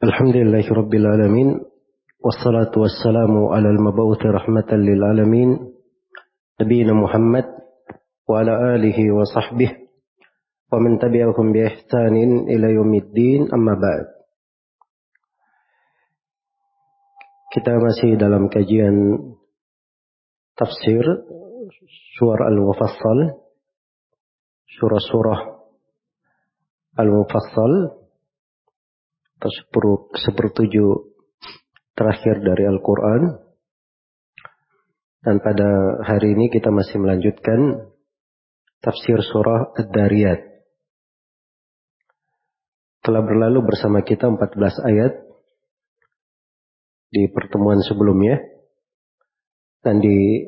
الحمد لله رب العالمين والصلاة والسلام على المبعوث رحمة للعالمين نبينا محمد وعلى آله وصحبه ومن تبعهم بإحسان إلى يوم الدين أما بعد. Kita masih dalam kajian tafsir surah Al-Mufassal, surah-surah Al-Mufassal. Sepertujuh terakhir dari Al-Quran. Dan pada hari ini kita masih melanjutkan tafsir surah Ad-Dariyat. Telah berlalu bersama kita 14 ayat di pertemuan sebelumnya. Dan di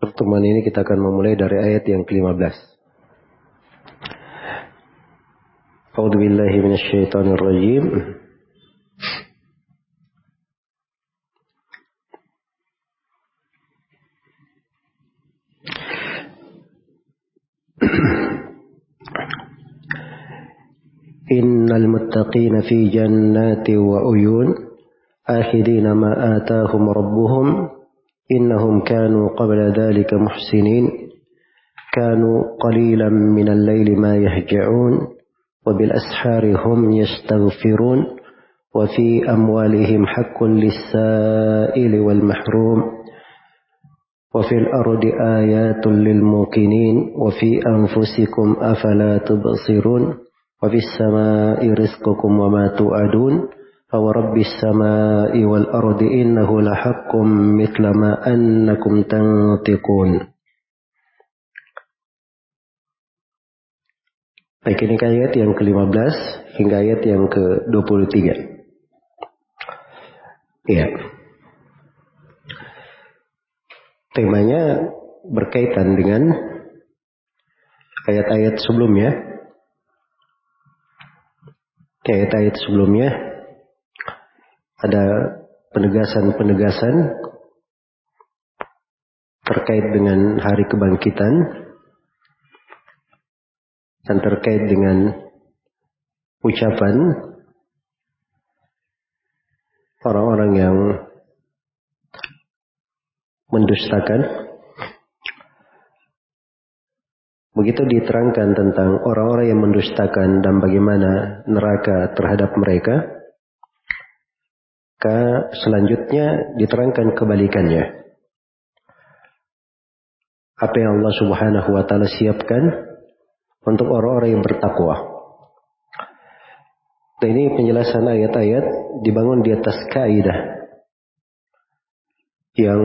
pertemuan ini kita akan memulai dari ayat yang ke-15. أعوذ بالله من الشيطان الرجيم. إن المتقين في جنات وعيون آخذين ما آتاهم ربهم إنهم كانوا قبل ذلك محسنين. كانوا قليلا من الليل ما يهجعون. وبالأسحار هم يستغفرون وفي أموالهم حق للسائل والمحروم وفي الأرض آيات للموقنين وفي أنفسكم أفلا تبصرون وفي السماء رزقكم وما توعدون فورب السماء والأرض إنه لحق مثل ما أنكم تنطقون Baik ini ayat yang ke-15 hingga ayat yang ke-23. Iya. Temanya berkaitan dengan ayat-ayat sebelumnya. Ayat-ayat sebelumnya ada penegasan-penegasan terkait dengan hari kebangkitan dan terkait dengan ucapan orang-orang yang mendustakan. Begitu diterangkan tentang orang-orang yang mendustakan dan bagaimana neraka terhadap mereka, maka selanjutnya diterangkan kebalikannya. Apa yang Allah Subhanahu wa taala siapkan untuk orang-orang yang bertakwa. Dan ini penjelasan ayat-ayat dibangun di atas kaidah yang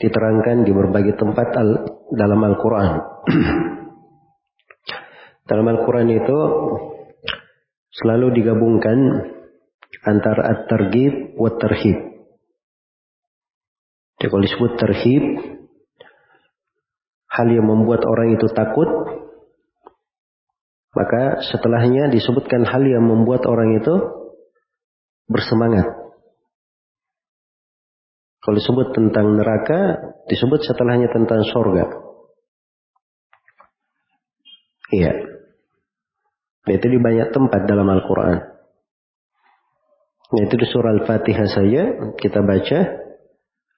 diterangkan di berbagai tempat al dalam Al-Quran. dalam Al-Quran itu selalu digabungkan antara at-targhib wa tarhib. Jadi kalau disebut terhib, hal yang membuat orang itu takut, maka setelahnya disebutkan hal yang membuat orang itu bersemangat. Kalau disebut tentang neraka, disebut setelahnya tentang sorga. Iya. Itu di banyak tempat dalam Al-Quran. Itu di surah Al-Fatihah saja kita baca.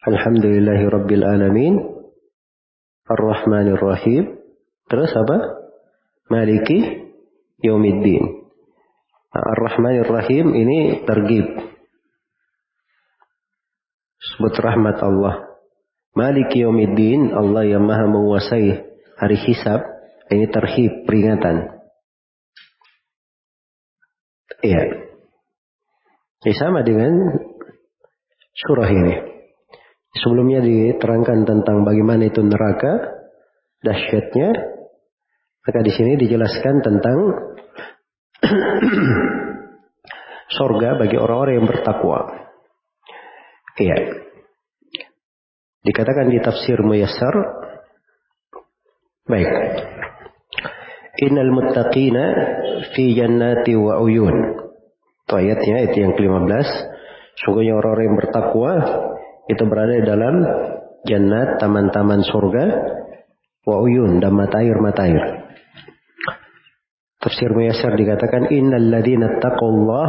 Alhamdulillahi Rabbil Alamin. Ar-Rahmanir Rahim. Terus apa? Maliki Yaumiddin. Nah, Ar-Rahmanir Rahim ini tergib. Sebut rahmat Allah. Maliki Yaumiddin, Allah yang maha menguasai hari hisab. Ini terhib, peringatan. Iya. Ini sama dengan surah ini. Sebelumnya diterangkan tentang bagaimana itu neraka, dahsyatnya. Maka di sini dijelaskan tentang sorga bagi orang-orang yang bertakwa. Iya. Dikatakan di tafsir Muyassar. Baik. Innal muttaqina fi jannati wa uyun. Itu ayatnya, itu yang ke-15. Sungguhnya orang-orang yang bertakwa itu berada di dalam jannat, taman-taman surga, wa uyun dan mata air mata air. Tafsir Muyassar dikatakan innal ladzina taqullah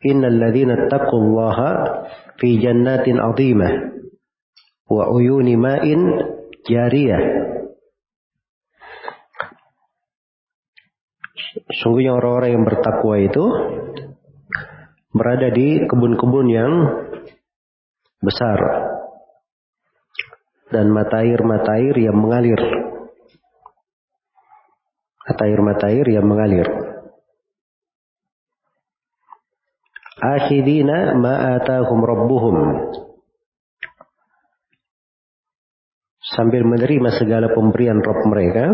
innal ladzina taqullaha fi jannatin 'azimah wa uyuni ma'in jariyah. Sungguhnya orang-orang yang bertakwa itu berada di kebun-kebun yang besar dan mata air-mata air yang mengalir. Mata air-mata air yang mengalir. Akhidina ma'atahum rabbuhum. Sambil menerima segala pemberian Rabb mereka.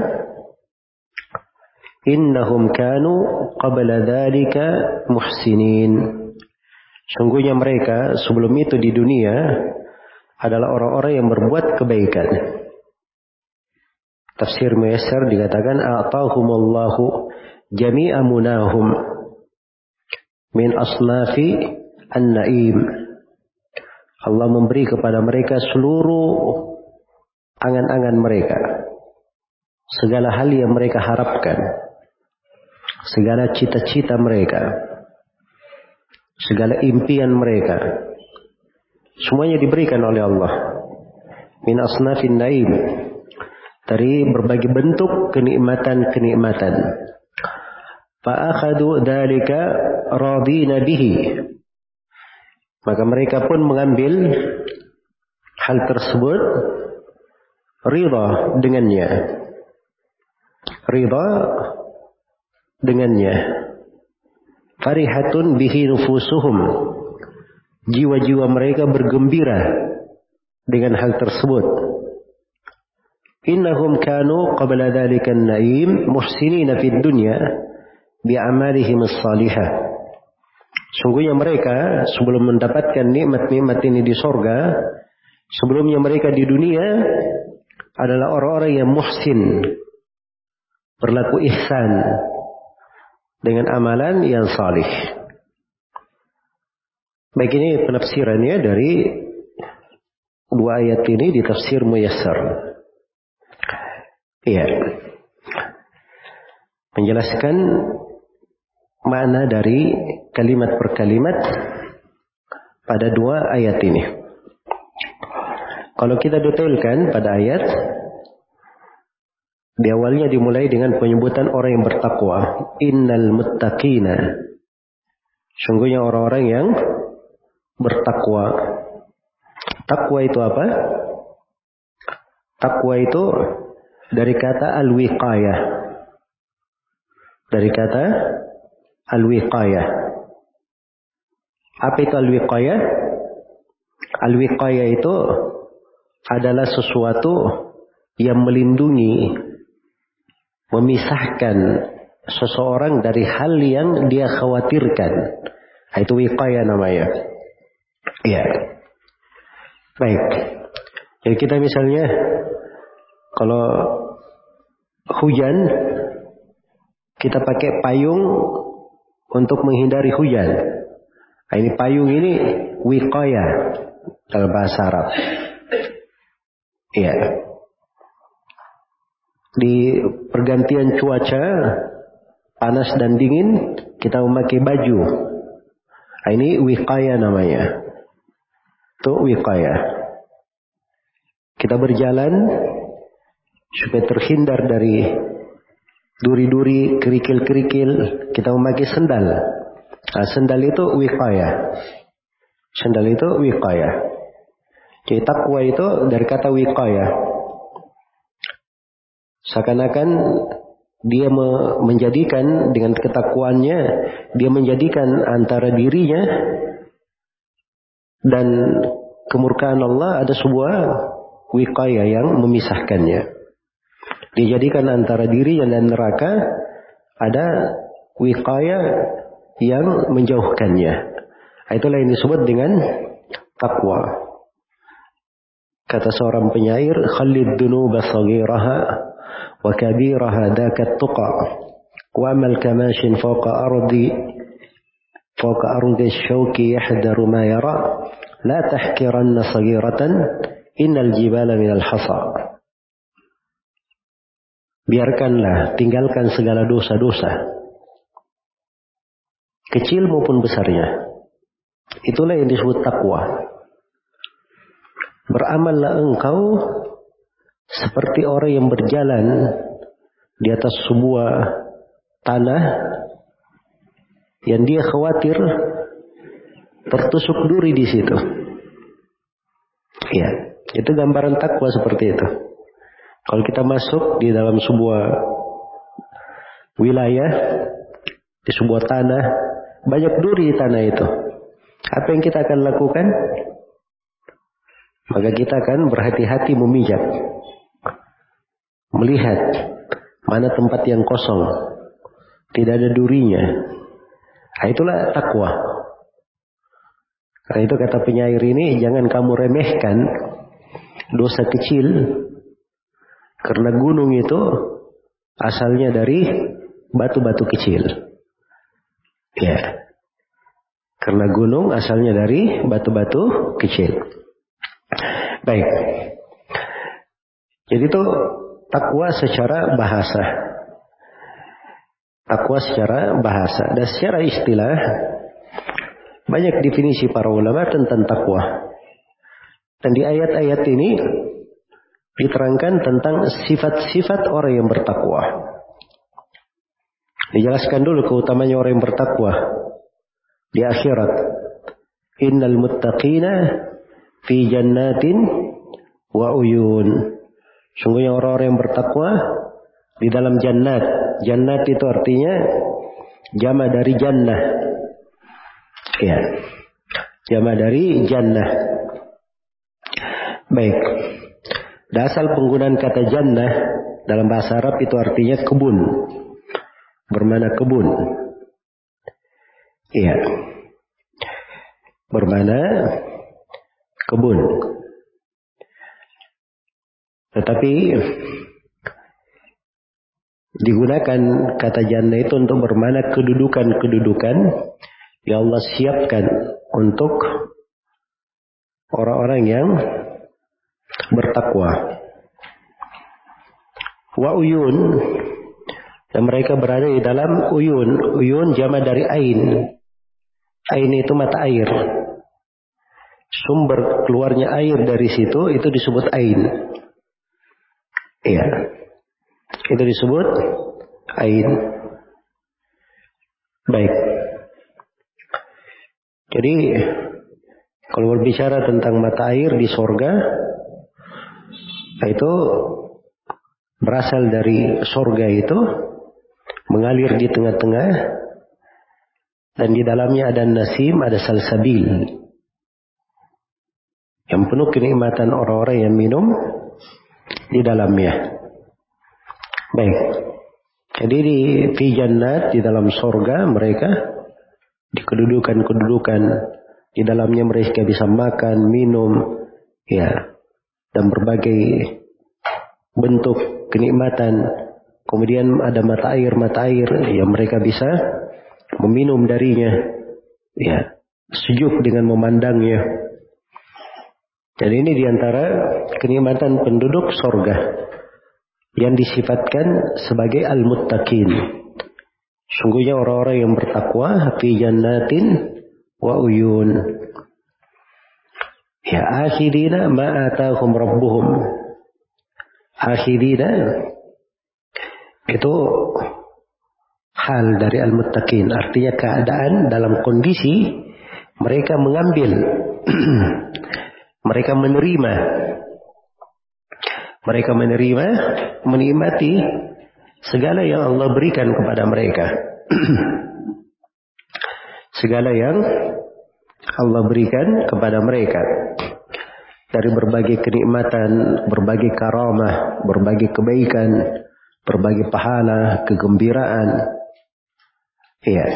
Innahum kanu qabla dhalika muhsinin. Sungguhnya mereka sebelum itu di dunia adalah orang-orang yang berbuat kebaikan. Tafsir Muyassar dikatakan a'tahumullahu jami'a munahum min asnafi an-na'im. Allah memberi kepada mereka seluruh angan-angan mereka. Segala hal yang mereka harapkan. Segala cita-cita mereka segala impian mereka. Semuanya diberikan oleh Allah. Min asnafin naim. Dari berbagai bentuk kenikmatan-kenikmatan. Fa'akhadu dalika radina bihi. Maka mereka pun mengambil hal tersebut ridha dengannya. Ridha dengannya farihatun bihi nufusuhum. Jiwa-jiwa mereka bergembira dengan hal tersebut. Innahum kanu qabla dhalika an-na'im muhsinina fid dunya bi'amalihim as-salihah. Sungguhnya mereka sebelum mendapatkan nikmat-nikmat ini di sorga, sebelumnya mereka di dunia adalah orang-orang yang muhsin, berlaku ihsan, dengan amalan yang salih. Baik ini penafsirannya dari dua ayat ini di tafsir Muyassar. Iya. Menjelaskan makna dari kalimat per kalimat pada dua ayat ini. Kalau kita detailkan pada ayat di awalnya dimulai dengan penyebutan orang yang bertakwa. Innal muttaqina. Sungguhnya orang-orang yang bertakwa. Takwa itu apa? Takwa itu dari kata al-wiqayah. Dari kata al-wiqayah. Apa itu al-wiqayah? Al-wiqayah itu adalah sesuatu yang melindungi memisahkan seseorang dari hal yang dia khawatirkan. Nah, itu wiqaya namanya. Iya. Baik. Jadi kita misalnya kalau hujan kita pakai payung untuk menghindari hujan. Nah, ini payung ini wiqaya dalam bahasa Arab. Iya di pergantian cuaca panas dan dingin kita memakai baju. Nah, ini wikaya namanya. Itu wikaya. Kita berjalan supaya terhindar dari duri-duri, kerikil-kerikil, kita memakai sendal. Nah, sendal itu wikaya. Sendal itu wikaya. Jadi takwa itu dari kata wikaya. Seakan-akan dia menjadikan dengan ketakwaannya, dia menjadikan antara dirinya dan kemurkaan Allah ada sebuah wikaya yang memisahkannya. Dijadikan antara diri dan neraka ada wikaya yang menjauhkannya. Itulah yang disebut dengan takwa. Kata seorang penyair, Khalid dunuba sagiraha وكبيرها ذاك التقى وأما الكماش فوق أرض فوق أرض الشوك يحذر ما يرى لا تحكرن صغيرة إن الجبال من الحصى biarkanlah, tinggalkan segala dosa-dosa. Kecil maupun besarnya. Itulah yang disebut takwa. Beramallah engkau seperti orang yang berjalan di atas sebuah tanah yang dia khawatir tertusuk duri di situ. Ya, itu gambaran takwa seperti itu. Kalau kita masuk di dalam sebuah wilayah, di sebuah tanah, banyak duri di tanah itu. Apa yang kita akan lakukan? Maka kita akan berhati-hati memijak. Melihat mana tempat yang kosong. Tidak ada durinya. Nah, itulah takwa. Karena itu kata penyair ini, jangan kamu remehkan dosa kecil. Karena gunung itu asalnya dari batu-batu kecil. Ya. Karena gunung asalnya dari batu-batu kecil. Baik. Jadi itu takwa secara bahasa. Takwa secara bahasa dan secara istilah banyak definisi para ulama tentang takwa. Dan di ayat-ayat ini diterangkan tentang sifat-sifat orang yang bertakwa. Dijelaskan dulu keutamaan orang yang bertakwa di akhirat. Innal muttaqina fi jannatin wa uyun. Sungguhnya orang-orang yang bertakwa di dalam jannat. Jannat itu artinya jama dari jannah. Ya. Jama dari jannah. Baik. Dasar penggunaan kata jannah dalam bahasa Arab itu artinya kebun. Bermana kebun. Iya. Bermana kebun. Tetapi digunakan kata jannah itu untuk bermana kedudukan-kedudukan yang Allah siapkan untuk orang-orang yang bertakwa. Wa uyun dan mereka berada di dalam uyun. Uyun jama dari ain. Ain itu mata air. Sumber keluarnya air dari situ itu disebut ain. Iya. Itu disebut ain. Baik. Jadi kalau berbicara tentang mata air di sorga, itu berasal dari sorga itu mengalir di tengah-tengah dan di dalamnya ada nasim, ada salsabil yang penuh kenikmatan orang-orang yang minum di dalamnya. Baik. Jadi di fi jannat di dalam sorga mereka di kedudukan-kedudukan di dalamnya mereka bisa makan, minum, ya, dan berbagai bentuk kenikmatan. Kemudian ada mata air, mata air yang mereka bisa meminum darinya. Ya, sejuk dengan memandangnya. Dan ini di antara kenikmatan penduduk sorga yang disifatkan sebagai al-muttaqin. Sungguhnya orang-orang yang bertakwa fi jannatin wa uyun. Ya akhirina ma atahum rabbuhum. Akhirina itu hal dari al-muttaqin. Artinya keadaan dalam kondisi mereka mengambil Mereka menerima. Mereka menerima, menikmati segala yang Allah berikan kepada mereka. segala yang Allah berikan kepada mereka. Dari berbagai kenikmatan, berbagai karamah, berbagai kebaikan, berbagai pahala, kegembiraan. Iya.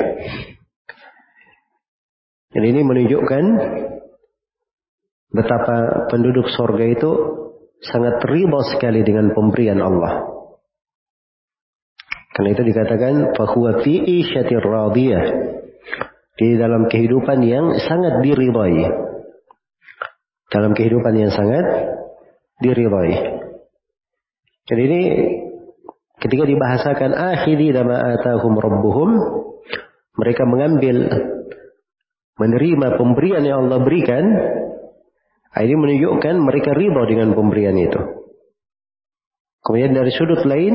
Dan ini menunjukkan betapa penduduk sorga itu sangat riba sekali dengan pemberian Allah. Karena itu dikatakan bahwa fi isyatir radiyah di dalam kehidupan yang sangat diridhai. Dalam kehidupan yang sangat diridhai. Jadi ini ketika dibahasakan akhiri dama atahum rabbuhum mereka mengambil menerima pemberian yang Allah berikan ini menunjukkan mereka riba dengan pemberian itu. Kemudian dari sudut lain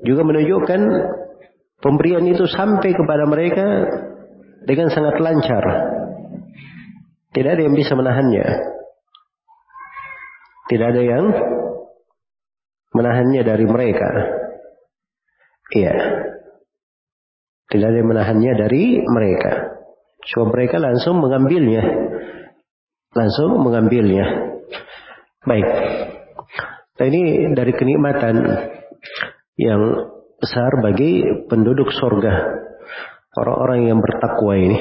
juga menunjukkan pemberian itu sampai kepada mereka dengan sangat lancar. Tidak ada yang bisa menahannya. Tidak ada yang menahannya dari mereka. Iya. Tidak ada yang menahannya dari mereka. Sebab mereka langsung mengambilnya langsung mengambilnya. Baik. Nah ini dari kenikmatan yang besar bagi penduduk sorga. Orang-orang yang bertakwa ini.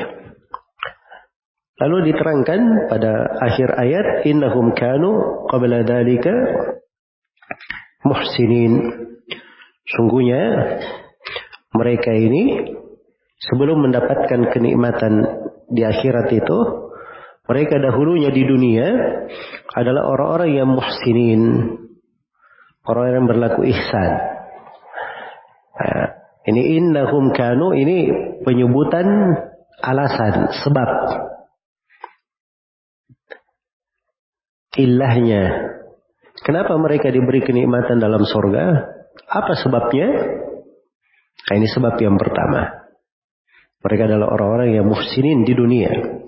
Lalu diterangkan pada akhir ayat. Innahum kanu qabla dalika muhsinin. Sungguhnya mereka ini sebelum mendapatkan kenikmatan di akhirat itu mereka dahulunya di dunia adalah orang-orang yang muhsinin. Orang yang berlaku ihsan. Nah, ini innahum kanu ini penyebutan alasan, sebab. Ilahnya. Kenapa mereka diberi kenikmatan dalam surga? Apa sebabnya? Nah, ini sebab yang pertama. Mereka adalah orang-orang yang muhsinin di dunia.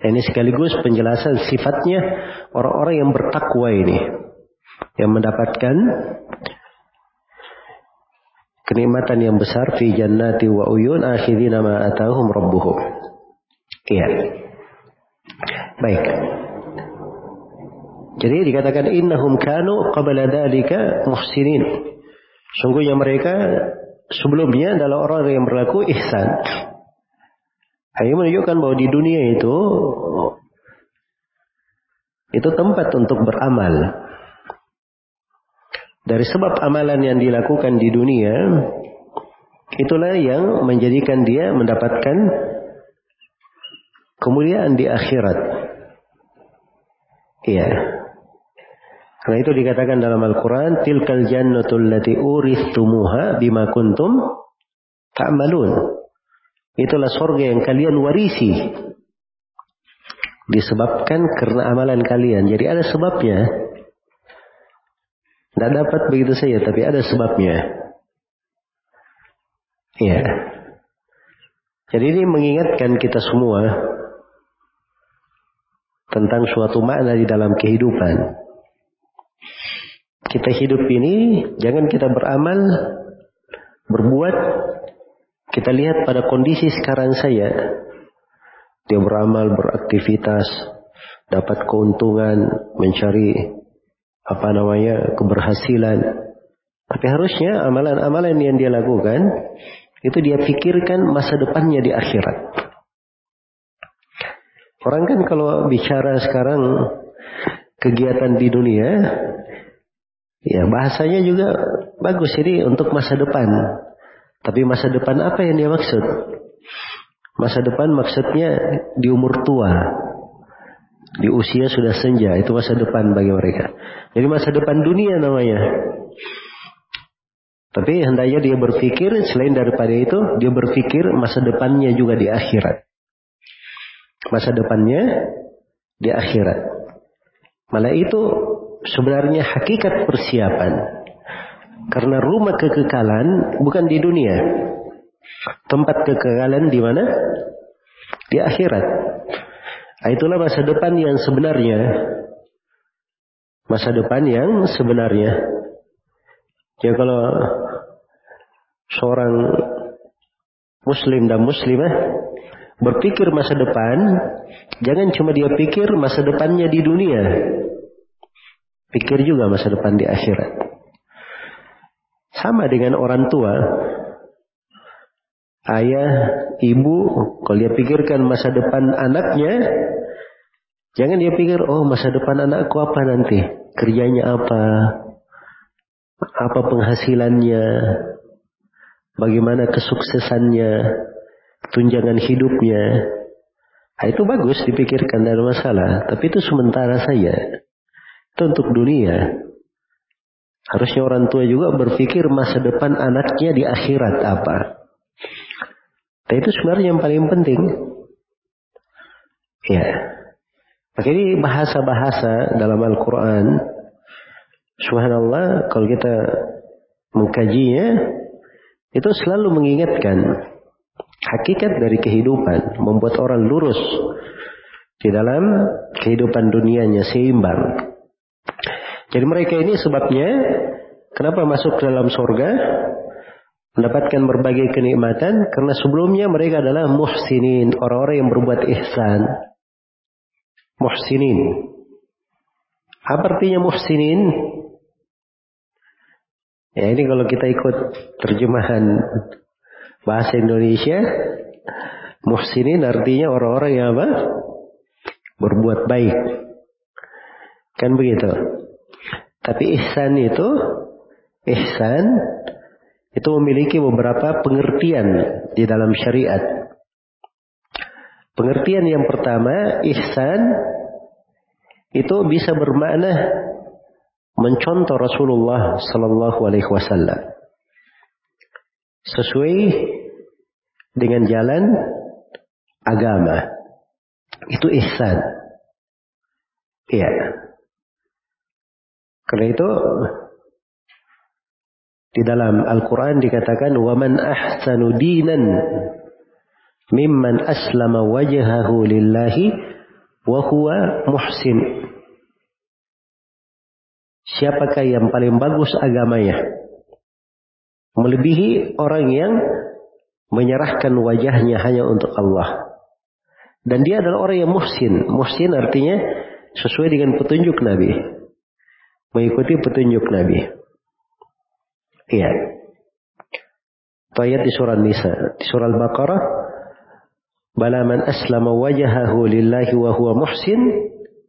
Ini sekaligus penjelasan sifatnya orang-orang yang bertakwa ini. Yang mendapatkan kenikmatan yang besar fi jannati wa uyun akhirina ma atahum rabbuhum. Iya. Baik. Jadi dikatakan innahum kanu qabla dalika muhsinin. Sungguhnya mereka sebelumnya adalah orang yang berlaku ihsan. Ini menunjukkan bahwa di dunia itu itu tempat untuk beramal. Dari sebab amalan yang dilakukan di dunia, itulah yang menjadikan dia mendapatkan kemuliaan di akhirat. Iya. Karena itu dikatakan dalam Al-Quran, Tilkal jannatul lati uristumuha bima kuntum ta'malun. Itulah surga yang kalian warisi. Disebabkan karena amalan kalian. Jadi ada sebabnya. Tidak dapat begitu saja, tapi ada sebabnya. Iya. Jadi ini mengingatkan kita semua tentang suatu makna di dalam kehidupan. Kita hidup ini jangan kita beramal, berbuat kita lihat pada kondisi sekarang saya. Dia beramal, beraktivitas, dapat keuntungan, mencari apa namanya keberhasilan. Tapi harusnya amalan-amalan yang dia lakukan itu dia pikirkan masa depannya di akhirat. Orang kan kalau bicara sekarang kegiatan di dunia, ya bahasanya juga bagus ini untuk masa depan. Tapi masa depan apa yang dia maksud? Masa depan maksudnya di umur tua. Di usia sudah senja. Itu masa depan bagi mereka. Jadi masa depan dunia namanya. Tapi hendaknya dia berpikir selain daripada itu. Dia berpikir masa depannya juga di akhirat. Masa depannya di akhirat. Malah itu sebenarnya hakikat persiapan. Karena rumah kekekalan bukan di dunia. Tempat kekekalan di mana? Di akhirat. Nah, itulah masa depan yang sebenarnya. Masa depan yang sebenarnya. Ya kalau seorang muslim dan muslimah berpikir masa depan, jangan cuma dia pikir masa depannya di dunia. Pikir juga masa depan di akhirat. Sama dengan orang tua. Ayah, ibu, kalau dia pikirkan masa depan anaknya, jangan dia pikir, oh masa depan anakku apa nanti? Kerjanya apa? Apa penghasilannya? Bagaimana kesuksesannya? Tunjangan hidupnya? Nah, itu bagus dipikirkan dari masalah. Tapi itu sementara saja. Itu untuk dunia. Harusnya orang tua juga berpikir masa depan anaknya di akhirat apa. Dan itu sebenarnya yang paling penting. Ya. Maka bahasa-bahasa dalam Al-Quran. Subhanallah, kalau kita mengkajinya, itu selalu mengingatkan hakikat dari kehidupan, membuat orang lurus di dalam kehidupan dunianya seimbang. Jadi mereka ini sebabnya kenapa masuk ke dalam surga? Mendapatkan berbagai kenikmatan karena sebelumnya mereka adalah muhsinin, orang-orang yang berbuat ihsan. Muhsinin. Apa artinya muhsinin? Ya ini kalau kita ikut terjemahan bahasa Indonesia, muhsinin artinya orang-orang yang apa? Berbuat baik. Kan begitu. Tapi ihsan itu, ihsan itu memiliki beberapa pengertian di dalam syariat. Pengertian yang pertama, ihsan itu bisa bermakna mencontoh Rasulullah Sallallahu Alaihi Wasallam sesuai dengan jalan agama. Itu ihsan. Iya. Karena itu di dalam Al-Quran dikatakan waman أَحْسَنُ دِينًا mimman أَسْلَمَ وَجَهَهُ lillahi وَهُوَ siapakah yang paling bagus agamanya? Melebihi orang yang menyerahkan wajahnya hanya untuk Allah. Dan dia adalah orang yang muhsin. Muhsin artinya sesuai dengan petunjuk Nabi. Mengikuti petunjuk Nabi. Iya. Ayat di surah Nisa. Di surah Al-Baqarah. Bala man aslama wajahahu lillahi wa huwa muhsin.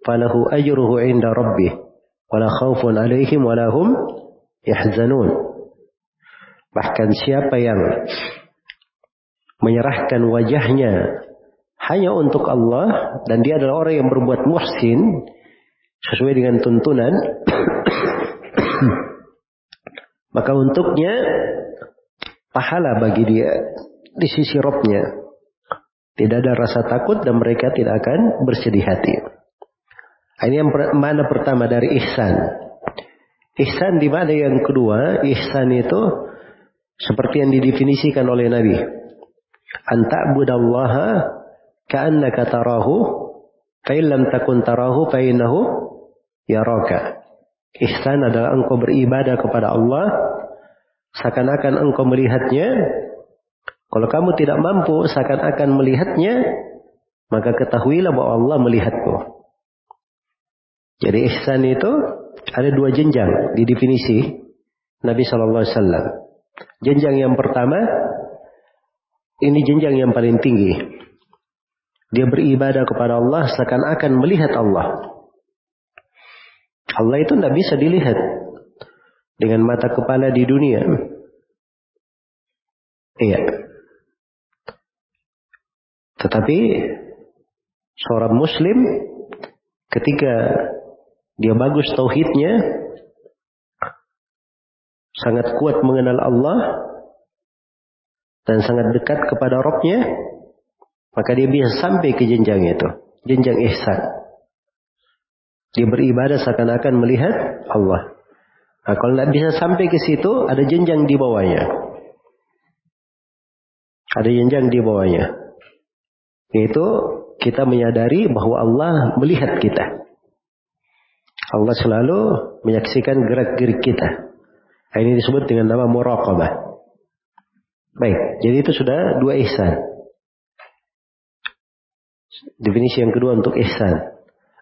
Falahu ajruhu inda rabbih wala khaufun alaihim wala hum yahzanun. Bahkan siapa yang menyerahkan wajahnya hanya untuk Allah dan dia adalah orang yang berbuat muhsin sesuai dengan tuntunan maka untuknya pahala bagi dia di sisi robnya tidak ada rasa takut dan mereka tidak akan bersedih hati. Ini yang mana pertama dari ihsan. Ihsan di mana yang kedua? Ihsan itu seperti yang didefinisikan oleh Nabi. Anta'budallaha ka'annaka tarahu fa'in takun tarahu fa'innahu yaraka. Ihsan adalah engkau beribadah kepada Allah seakan-akan engkau melihatnya. Kalau kamu tidak mampu seakan-akan melihatnya, maka ketahuilah bahwa Allah melihatmu. Jadi ihsan itu ada dua jenjang di definisi Nabi Shallallahu Alaihi Wasallam. Jenjang yang pertama ini jenjang yang paling tinggi. Dia beribadah kepada Allah seakan-akan melihat Allah. Allah itu tidak bisa dilihat dengan mata kepala di dunia. Iya. Tetapi seorang muslim ketika dia bagus tauhidnya, sangat kuat mengenal Allah, dan sangat dekat kepada Robnya, maka dia bisa sampai ke jenjang itu, jenjang ihsan. Dia beribadah seakan-akan melihat Allah. Nah, kalau tidak bisa sampai ke situ, ada jenjang di bawahnya. Ada jenjang di bawahnya. Yaitu kita menyadari bahwa Allah melihat kita. Allah selalu menyaksikan gerak-gerik kita. Nah, ini disebut dengan nama muraqabah. Baik, jadi itu sudah dua ihsan. Definisi yang kedua untuk ihsan.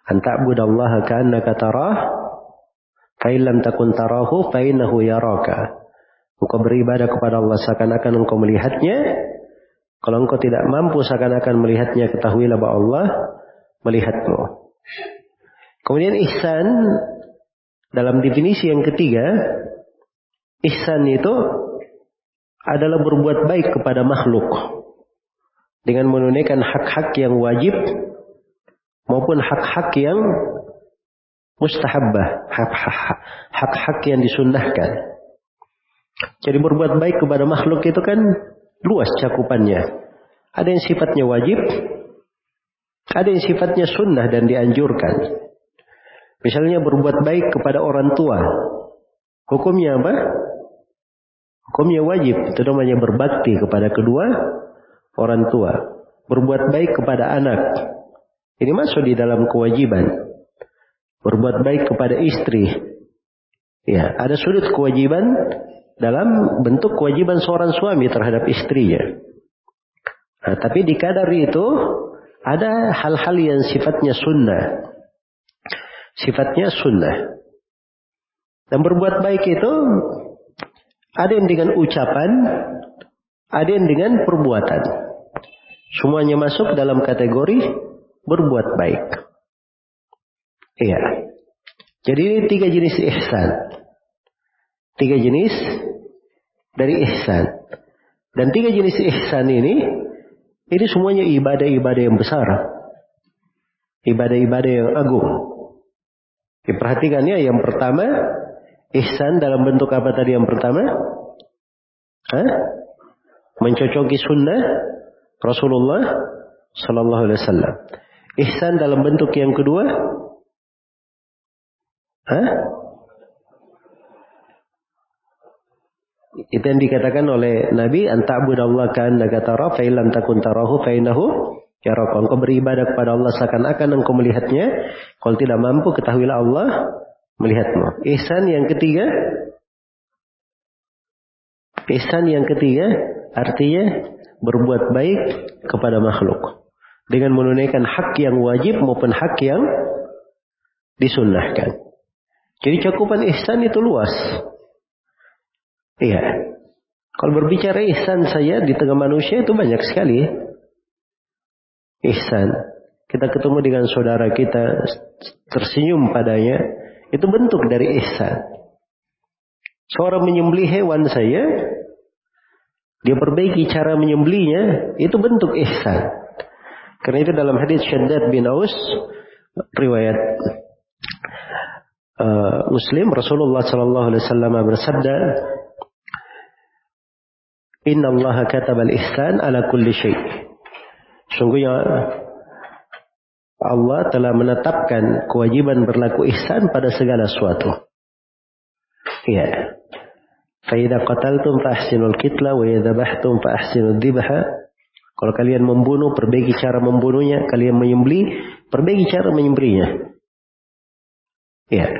Anta'budallaha ka'annaka tarah, fa'in lam takun tarahu fa'innahu yaraka. Engkau beribadah kepada Allah seakan-akan engkau melihatnya. Kalau engkau tidak mampu seakan-akan melihatnya, ketahuilah bahwa Allah melihatmu. Kemudian ihsan dalam definisi yang ketiga, ihsan itu adalah berbuat baik kepada makhluk dengan menunaikan hak-hak yang wajib maupun hak-hak yang mustahabbah, hak-hak yang disunnahkan. Jadi berbuat baik kepada makhluk itu kan luas cakupannya. Ada yang sifatnya wajib, ada yang sifatnya sunnah dan dianjurkan. Misalnya berbuat baik kepada orang tua. Hukumnya apa? Hukumnya wajib. Itu namanya berbakti kepada kedua orang tua. Berbuat baik kepada anak. Ini masuk di dalam kewajiban. Berbuat baik kepada istri. Ya, ada sudut kewajiban dalam bentuk kewajiban seorang suami terhadap istrinya. Nah, tapi di kadar itu ada hal-hal yang sifatnya sunnah. Sifatnya sunnah. Dan berbuat baik itu ada yang dengan ucapan, ada yang dengan perbuatan. Semuanya masuk dalam kategori berbuat baik. Iya. Jadi ini tiga jenis ihsan. Tiga jenis dari ihsan. Dan tiga jenis ihsan ini, ini semuanya ibadah-ibadah yang besar. Ibadah-ibadah yang agung. Diperhatikannya yang pertama, ihsan dalam bentuk apa tadi yang pertama? Hah? Mencocoki sunnah Rasulullah Sallallahu Alaihi Wasallam. Ihsan dalam bentuk yang kedua? Hah? Itu yang dikatakan oleh Nabi, anta'budallah ka'annaka tara fa takun tarahu fa innahu yaraka. Engkau beribadah kepada Allah seakan-akan engkau melihatnya. Kalau tidak mampu, ketahuilah Allah melihatmu. Ihsan yang ketiga, ihsan yang ketiga artinya berbuat baik kepada makhluk dengan menunaikan hak yang wajib maupun hak yang disunnahkan. Jadi cakupan ihsan itu luas. Iya. Kalau berbicara ihsan saya di tengah manusia itu banyak sekali. Ihsan. Kita ketemu dengan saudara kita tersenyum padanya. Itu bentuk dari ihsan. Seorang menyembelih hewan saya. Dia perbaiki cara menyembelihnya. Itu bentuk ihsan. Karena itu dalam hadis Syaddad bin Aus. Riwayat uh, Muslim Rasulullah Sallallahu Alaihi Wasallam bersabda Inna Allah katabal ihsan ala kulli syai. Sungguhnya Allah telah menetapkan kewajiban berlaku ihsan pada segala sesuatu. Ya. Fa'idha qataltum fa'ahsinul kitla wa yadhabahtum fa'ahsinul dibha. Kalau kalian membunuh, perbaiki cara membunuhnya. Kalian menyembeli, perbaiki cara menyembelinya. Ya.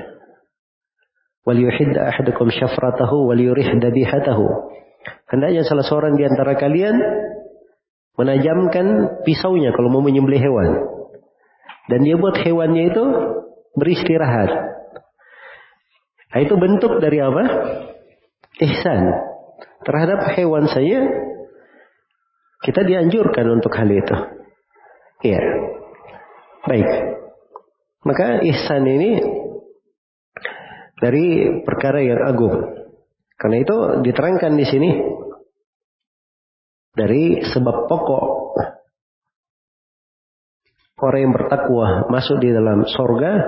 Wal yuhidda ahadukum syafratahu wal yurih dabihatahu. Hendaknya salah seorang di antara kalian menajamkan pisaunya kalau mau menyembelih hewan. Dan dia buat hewannya itu beristirahat. Nah, itu bentuk dari apa? Ihsan. Terhadap hewan saya, kita dianjurkan untuk hal itu. Iya. Baik. Maka ihsan ini dari perkara yang agung. Karena itu diterangkan di sini dari sebab pokok orang yang bertakwa masuk di dalam sorga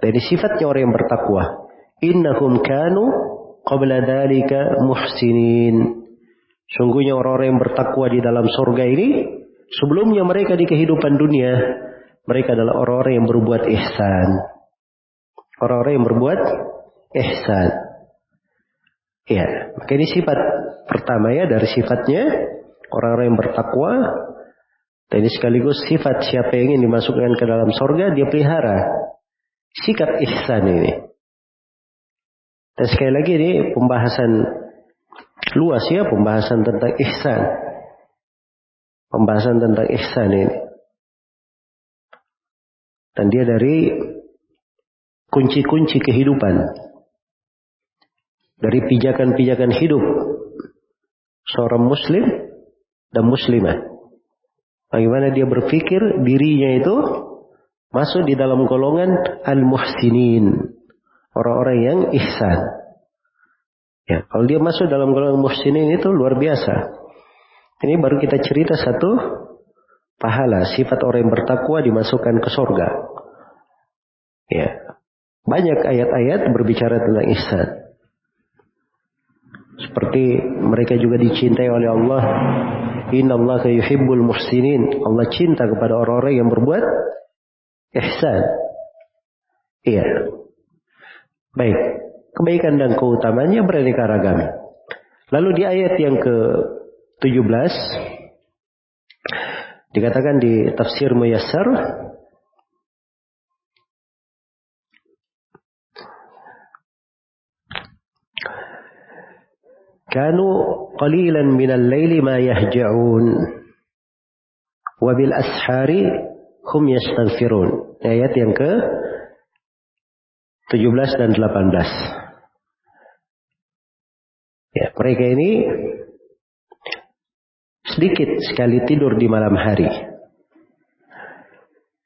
dari sifatnya orang yang bertakwa. Innahum kanu qabla dalika muhsinin. Sungguhnya orang-orang yang bertakwa di dalam sorga ini sebelumnya mereka di kehidupan dunia mereka adalah orang-orang yang berbuat ihsan. Orang-orang yang berbuat ihsan. Ya, maka ini sifat pertama ya dari sifatnya orang-orang yang bertakwa. Dan ini sekaligus sifat siapa yang ingin dimasukkan ke dalam sorga dia pelihara. Sikap ihsan ini. Dan sekali lagi ini pembahasan luas ya pembahasan tentang ihsan. Pembahasan tentang ihsan ini. Dan dia dari kunci-kunci kehidupan dari pijakan-pijakan hidup seorang muslim dan muslimah. Bagaimana dia berpikir dirinya itu masuk di dalam golongan al-muhsinin. Orang-orang yang ihsan. Ya, kalau dia masuk dalam golongan muhsinin itu luar biasa. Ini baru kita cerita satu pahala sifat orang yang bertakwa dimasukkan ke surga. Ya. banyak ayat-ayat berbicara tentang ihsan. Seperti mereka juga dicintai oleh Allah. Inna Allah yuhibbul muhsinin. Allah cinta kepada orang-orang yang berbuat ihsan. Iya. Baik. Kebaikan dan keutamanya beraneka ragam. Lalu di ayat yang ke-17 dikatakan di tafsir Muyassar Kanu qalilan minal laili ma yahja'un wa bil ashari hum yastaghfirun. Ayat yang ke 17 dan 18. Ya, mereka ini sedikit sekali tidur di malam hari.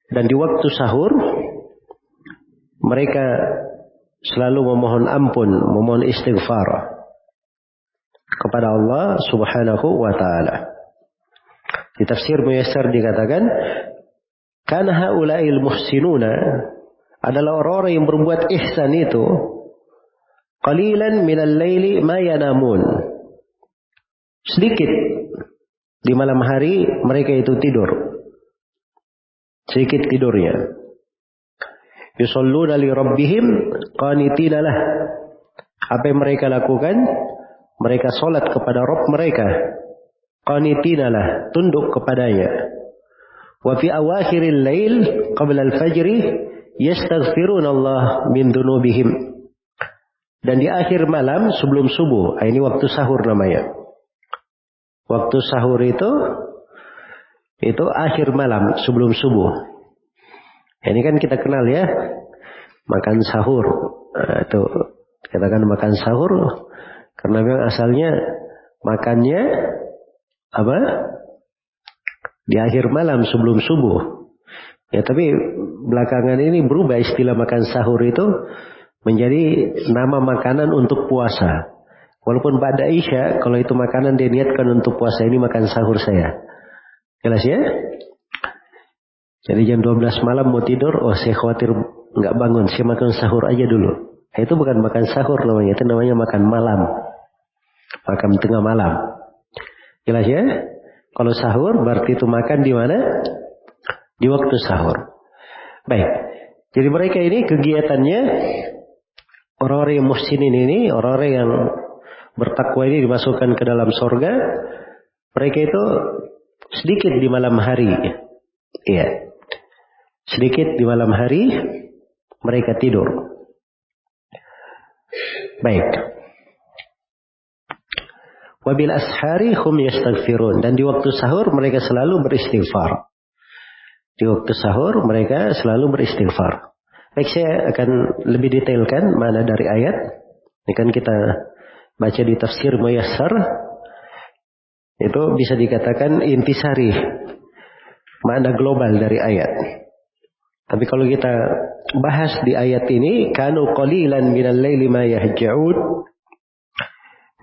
Dan di waktu sahur mereka selalu memohon ampun, memohon istighfar kepada Allah Subhanahu wa taala. Di tafsir Muyassar dikatakan, "Kana haula'il muhsinuna" adalah orang-orang yang berbuat ihsan itu Qalilan minal laili ma yanamun. Sedikit di malam hari mereka itu tidur. Sedikit tidurnya. Yusalluna li rabbihim qanitina lah. Apa yang mereka lakukan? Mereka solat kepada Rabb mereka. Qanitina lah, tunduk kepadanya. Wa fi awakhiril lail qabla al-fajri yastaghfiruna Allah min dunubihim. Dan di akhir malam sebelum subuh, ah, ini waktu sahur namanya. Waktu sahur itu itu akhir malam sebelum subuh. Ini kan kita kenal ya, makan sahur. Nah, itu katakan makan sahur karena memang asalnya makannya apa? Di akhir malam sebelum subuh. Ya tapi belakangan ini berubah istilah makan sahur itu menjadi nama makanan untuk puasa. Walaupun pada Isya, kalau itu makanan dia niatkan untuk puasa ini makan sahur saya. Jelas ya? Jadi jam 12 malam mau tidur, oh saya khawatir nggak bangun, saya makan sahur aja dulu. Nah, itu bukan makan sahur namanya, itu namanya makan malam. Makan tengah malam. Jelas ya? Kalau sahur berarti itu makan di mana? Di waktu sahur. Baik. Jadi mereka ini kegiatannya orang-orang yang muhsinin ini, orang-orang yang bertakwa ini dimasukkan ke dalam sorga, mereka itu sedikit di malam hari. Iya. Sedikit di malam hari mereka tidur. Baik. Wabil ashari hum yastaghfirun. Dan di waktu sahur mereka selalu beristighfar. Di waktu sahur mereka selalu beristighfar. Baik saya akan lebih detailkan mana dari ayat. Ini kan kita baca di tafsir Muyassar. Itu bisa dikatakan intisari. Mana global dari ayat. Tapi kalau kita bahas di ayat ini. Kanu qalilan minal layli ma yahja'ud.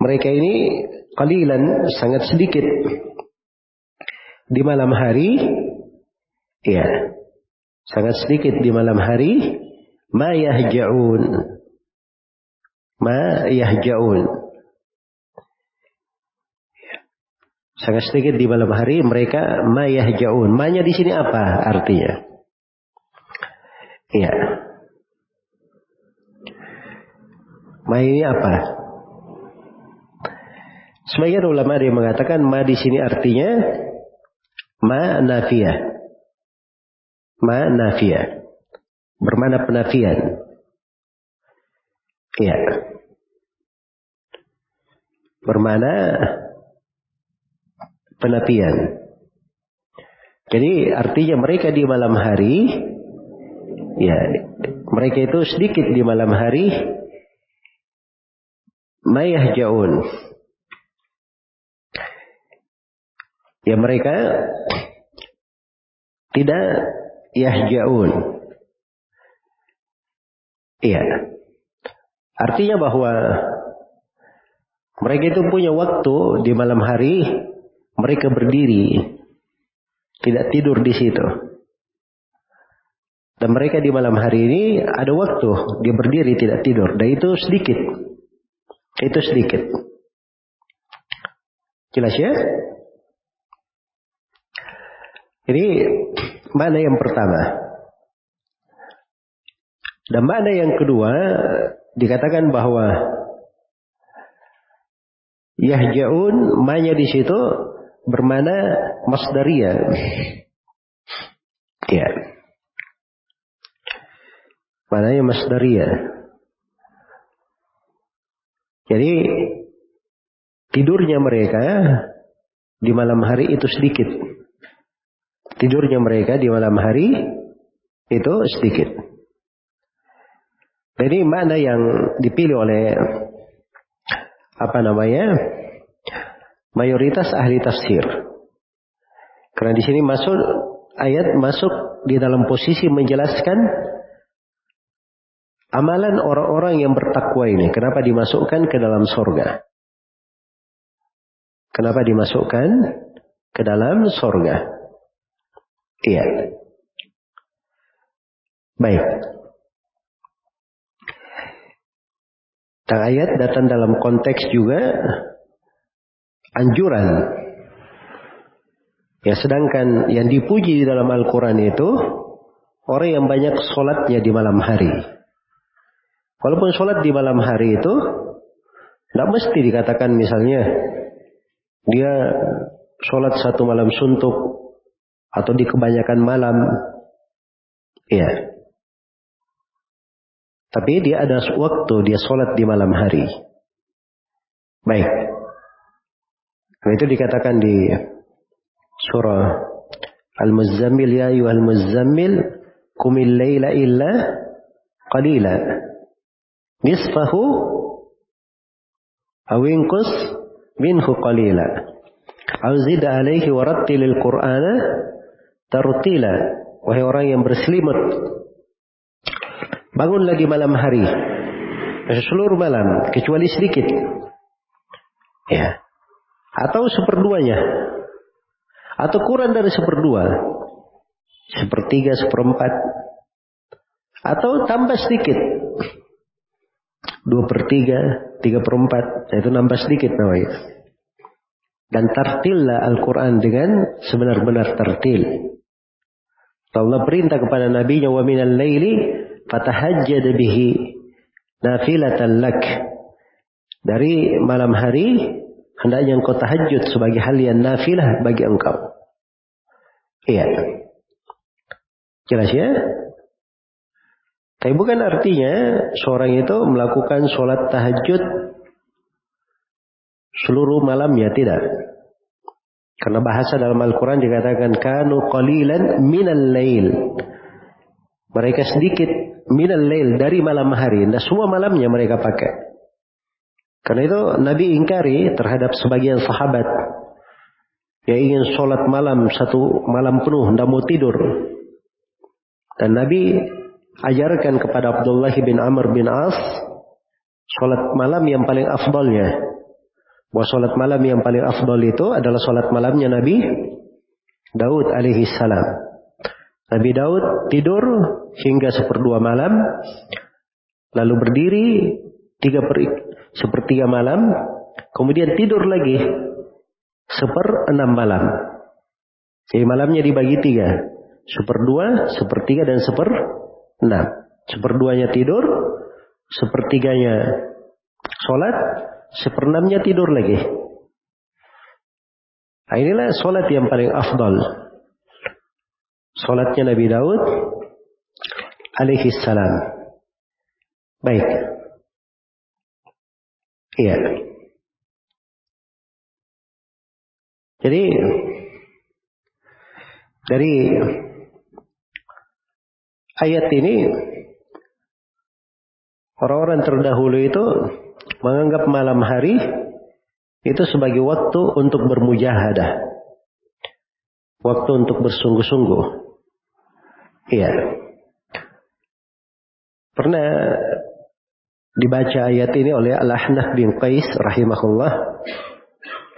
Mereka ini qalilan sangat sedikit. Di malam hari. Ya sangat sedikit di malam hari. Ma yahja'un. Ma yahja'un. Sangat sedikit di malam hari mereka ma yahja'un. Ma-nya di sini apa artinya? Iya. Ma ini apa? Sebagian ulama ada yang mengatakan ma di sini artinya ma nafiyah ma nafiyah. Bermana penafian. Iya. Bermana penafian. Jadi artinya mereka di malam hari ya mereka itu sedikit di malam hari mayah jaun. Ya mereka tidak yahjaun. Iya. Artinya bahwa mereka itu punya waktu di malam hari mereka berdiri tidak tidur di situ. Dan mereka di malam hari ini ada waktu dia berdiri tidak tidur. Dan itu sedikit. Itu sedikit. Jelas ya? Ini mana yang pertama. Dan mana yang kedua dikatakan bahwa Yahjaun manya di situ bermana masdaria. Ya. Mananya masdaria. Jadi tidurnya mereka di malam hari itu sedikit. Tidurnya mereka di malam hari itu sedikit. Jadi mana yang dipilih oleh apa namanya mayoritas ahli tafsir. Karena di sini masuk ayat masuk di dalam posisi menjelaskan amalan orang-orang yang bertakwa ini. Kenapa dimasukkan ke dalam sorga? Kenapa dimasukkan ke dalam sorga? Iya. Baik. Dan ayat datang dalam konteks juga anjuran. Ya sedangkan yang dipuji di dalam Al-Quran itu orang yang banyak sholatnya di malam hari. Walaupun sholat di malam hari itu tidak mesti dikatakan misalnya dia sholat satu malam suntuk atau di kebanyakan malam. Ya. Tapi dia ada waktu dia sholat di malam hari. Baik. Nah, itu dikatakan di surah Al-Muzammil ya al muzammil kumil layla illa qalila nisfahu awinkus minhu qalila aw alaihi warattilil qur'ana tartila wahai orang yang berselimut Bangun lagi malam hari. Seluruh malam, kecuali sedikit. Ya. Atau seperduanya. Atau kurang dari seperdua. Sepertiga, seperempat. Atau tambah sedikit. Dua per tiga, tiga per empat. Itu nambah sedikit namanya. Dan tartillah Al-Quran dengan sebenar-benar tartil. Allah perintah kepada Nabi wa minal laili fatahajjad bihi nafilatan lak. Dari malam hari hendaknya engkau tahajud sebagai hal yang nafilah bagi engkau. Iya. Jelas ya? Tapi bukan artinya seorang itu melakukan sholat tahajud seluruh malamnya tidak. Karena bahasa dalam Al-Quran dikatakan kanu qalilan minal lail. Mereka sedikit minal lail dari malam hari. Nah, semua malamnya mereka pakai. Karena itu Nabi ingkari terhadap sebagian sahabat yang ingin sholat malam satu malam penuh, tidak mau tidur. Dan Nabi ajarkan kepada Abdullah bin Amr bin As sholat malam yang paling afdolnya. Bahwa sholat malam yang paling afdol itu adalah sholat malamnya Nabi Daud alaihi salam. Nabi Daud tidur hingga seperdua malam, lalu berdiri tiga per, sepertiga malam, kemudian tidur lagi seper enam malam. Jadi malamnya dibagi tiga, seperdua, sepertiga dan seper enam. Seperduanya tidur, sepertiganya sholat, seperenamnya tidur lagi. Nah, inilah sholat yang paling afdal. Salatnya Nabi Daud alaihi salam. Baik. Iya. Jadi dari ayat ini orang-orang terdahulu itu menganggap malam hari itu sebagai waktu untuk bermujahadah. Waktu untuk bersungguh-sungguh. Iya. Pernah dibaca ayat ini oleh Al-Ahnaf bin Qais rahimahullah.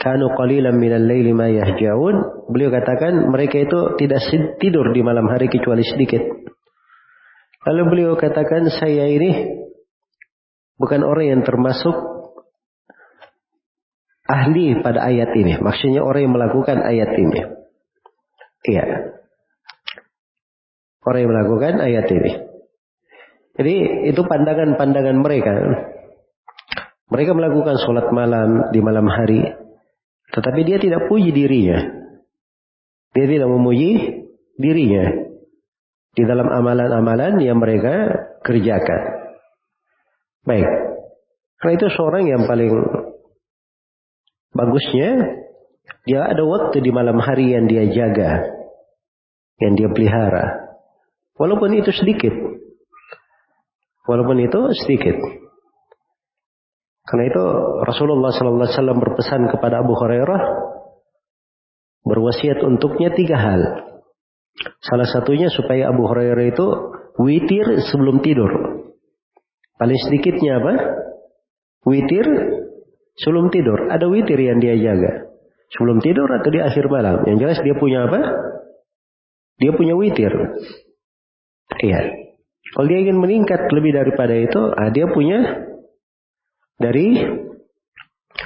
Kanu qalilan minal laili ma yahjaun. Beliau katakan mereka itu tidak tidur di malam hari kecuali sedikit. Lalu beliau katakan saya ini bukan orang yang termasuk ahli pada ayat ini. Maksudnya orang yang melakukan ayat ini. Iya. Orang yang melakukan ayat ini. Jadi itu pandangan-pandangan mereka. Mereka melakukan sholat malam di malam hari. Tetapi dia tidak puji dirinya. Dia tidak memuji dirinya. Di dalam amalan-amalan yang mereka kerjakan. Baik. Karena itu seorang yang paling bagusnya dia ada waktu di malam hari yang dia jaga, yang dia pelihara. Walaupun itu sedikit. Walaupun itu sedikit. Karena itu Rasulullah sallallahu alaihi wasallam berpesan kepada Abu Hurairah berwasiat untuknya tiga hal. Salah satunya supaya Abu Hurairah itu witir sebelum tidur. Paling sedikitnya apa? Witir sebelum tidur. Ada witir yang dia jaga. Sebelum tidur atau di akhir malam. Yang jelas dia punya apa? Dia punya witir. Iya. Kalau dia ingin meningkat lebih daripada itu, ah, dia punya dari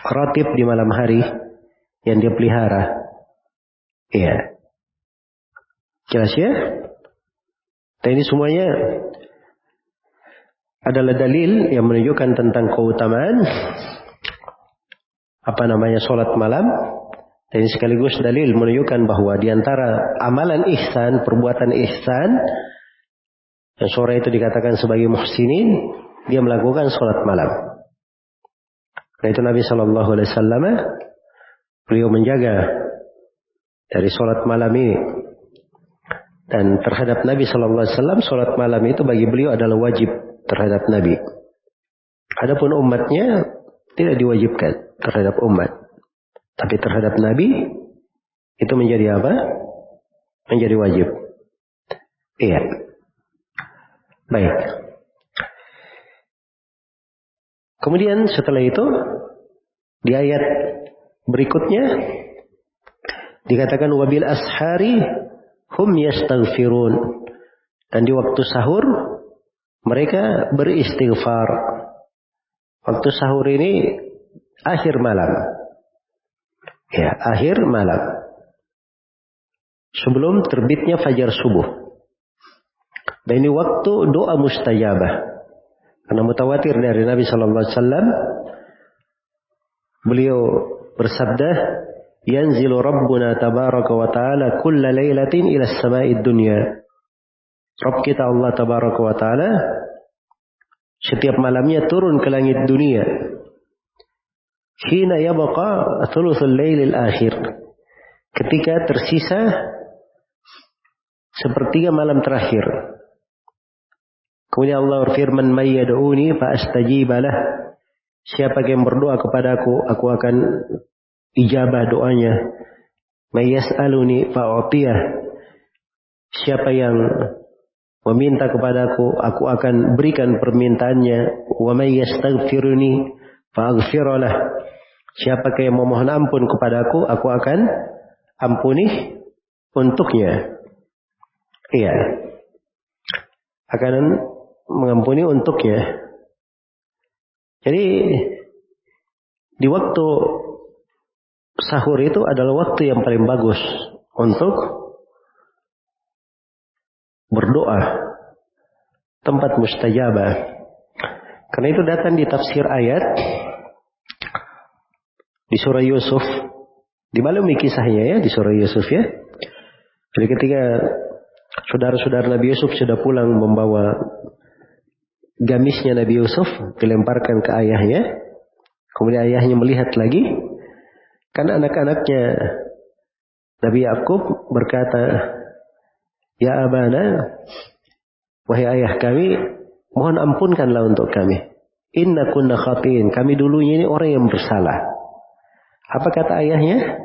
rotip di malam hari yang dia pelihara. Iya. Jelas ya? Dan ini semuanya adalah dalil yang menunjukkan tentang keutamaan apa namanya sholat malam. Dan sekaligus dalil menunjukkan bahwa di antara amalan ihsan, perbuatan ihsan yang sore itu dikatakan sebagai muhsinin, dia melakukan sholat malam. Karena itu Nabi Shallallahu Alaihi Wasallam beliau menjaga dari sholat malam ini. Dan terhadap Nabi Shallallahu Alaihi Wasallam sholat malam itu bagi beliau adalah wajib terhadap Nabi. Adapun umatnya tidak diwajibkan terhadap umat. Tapi terhadap Nabi itu menjadi apa? Menjadi wajib. Iya. Baik. Kemudian setelah itu di ayat berikutnya dikatakan wabil ashari hum yastaghfirun dan di waktu sahur mereka beristighfar. Waktu sahur ini akhir malam. Ya, akhir malam. Sebelum terbitnya fajar subuh. Dan ini waktu doa mustajabah. Karena mutawatir dari Nabi Shallallahu Alaihi Wasallam, beliau bersabda, "Yanzilu Rabbuna tabaraka wa taala kulla laylatin ila samai dunya." Rob kita Allah tabaraka wa taala setiap malamnya turun ke langit dunia. Hina yabqa thuluthul lailil akhir. Ketika tersisa sepertiga malam terakhir. Kemudian Allah berfirman, "May yad'uni fa astajibalah." Siapa yang berdoa kepadaku, aku akan ijabah doanya. May yas'aluni fa Siapa yang meminta kepadaku, aku akan berikan permintaannya. Wa may yastaghfiruni faghfiralah. Siapa yang memohon ampun kepadaku, aku akan ampuni untuknya. Iya. Akan mengampuni untuknya. Jadi di waktu sahur itu adalah waktu yang paling bagus untuk berdoa tempat mustajabah. Karena itu datang di tafsir ayat di surah Yusuf. Di mana kisahnya ya di surah Yusuf ya. Jadi ketika saudara-saudara Nabi Yusuf sudah pulang membawa gamisnya Nabi Yusuf dilemparkan ke ayahnya. Kemudian ayahnya melihat lagi. Kan anak-anaknya Nabi Yakub berkata, Ya abana, wahai ayah kami, mohon ampunkanlah untuk kami. Inna kunna khatiin. Kami dulunya ini orang yang bersalah. Apa kata ayahnya?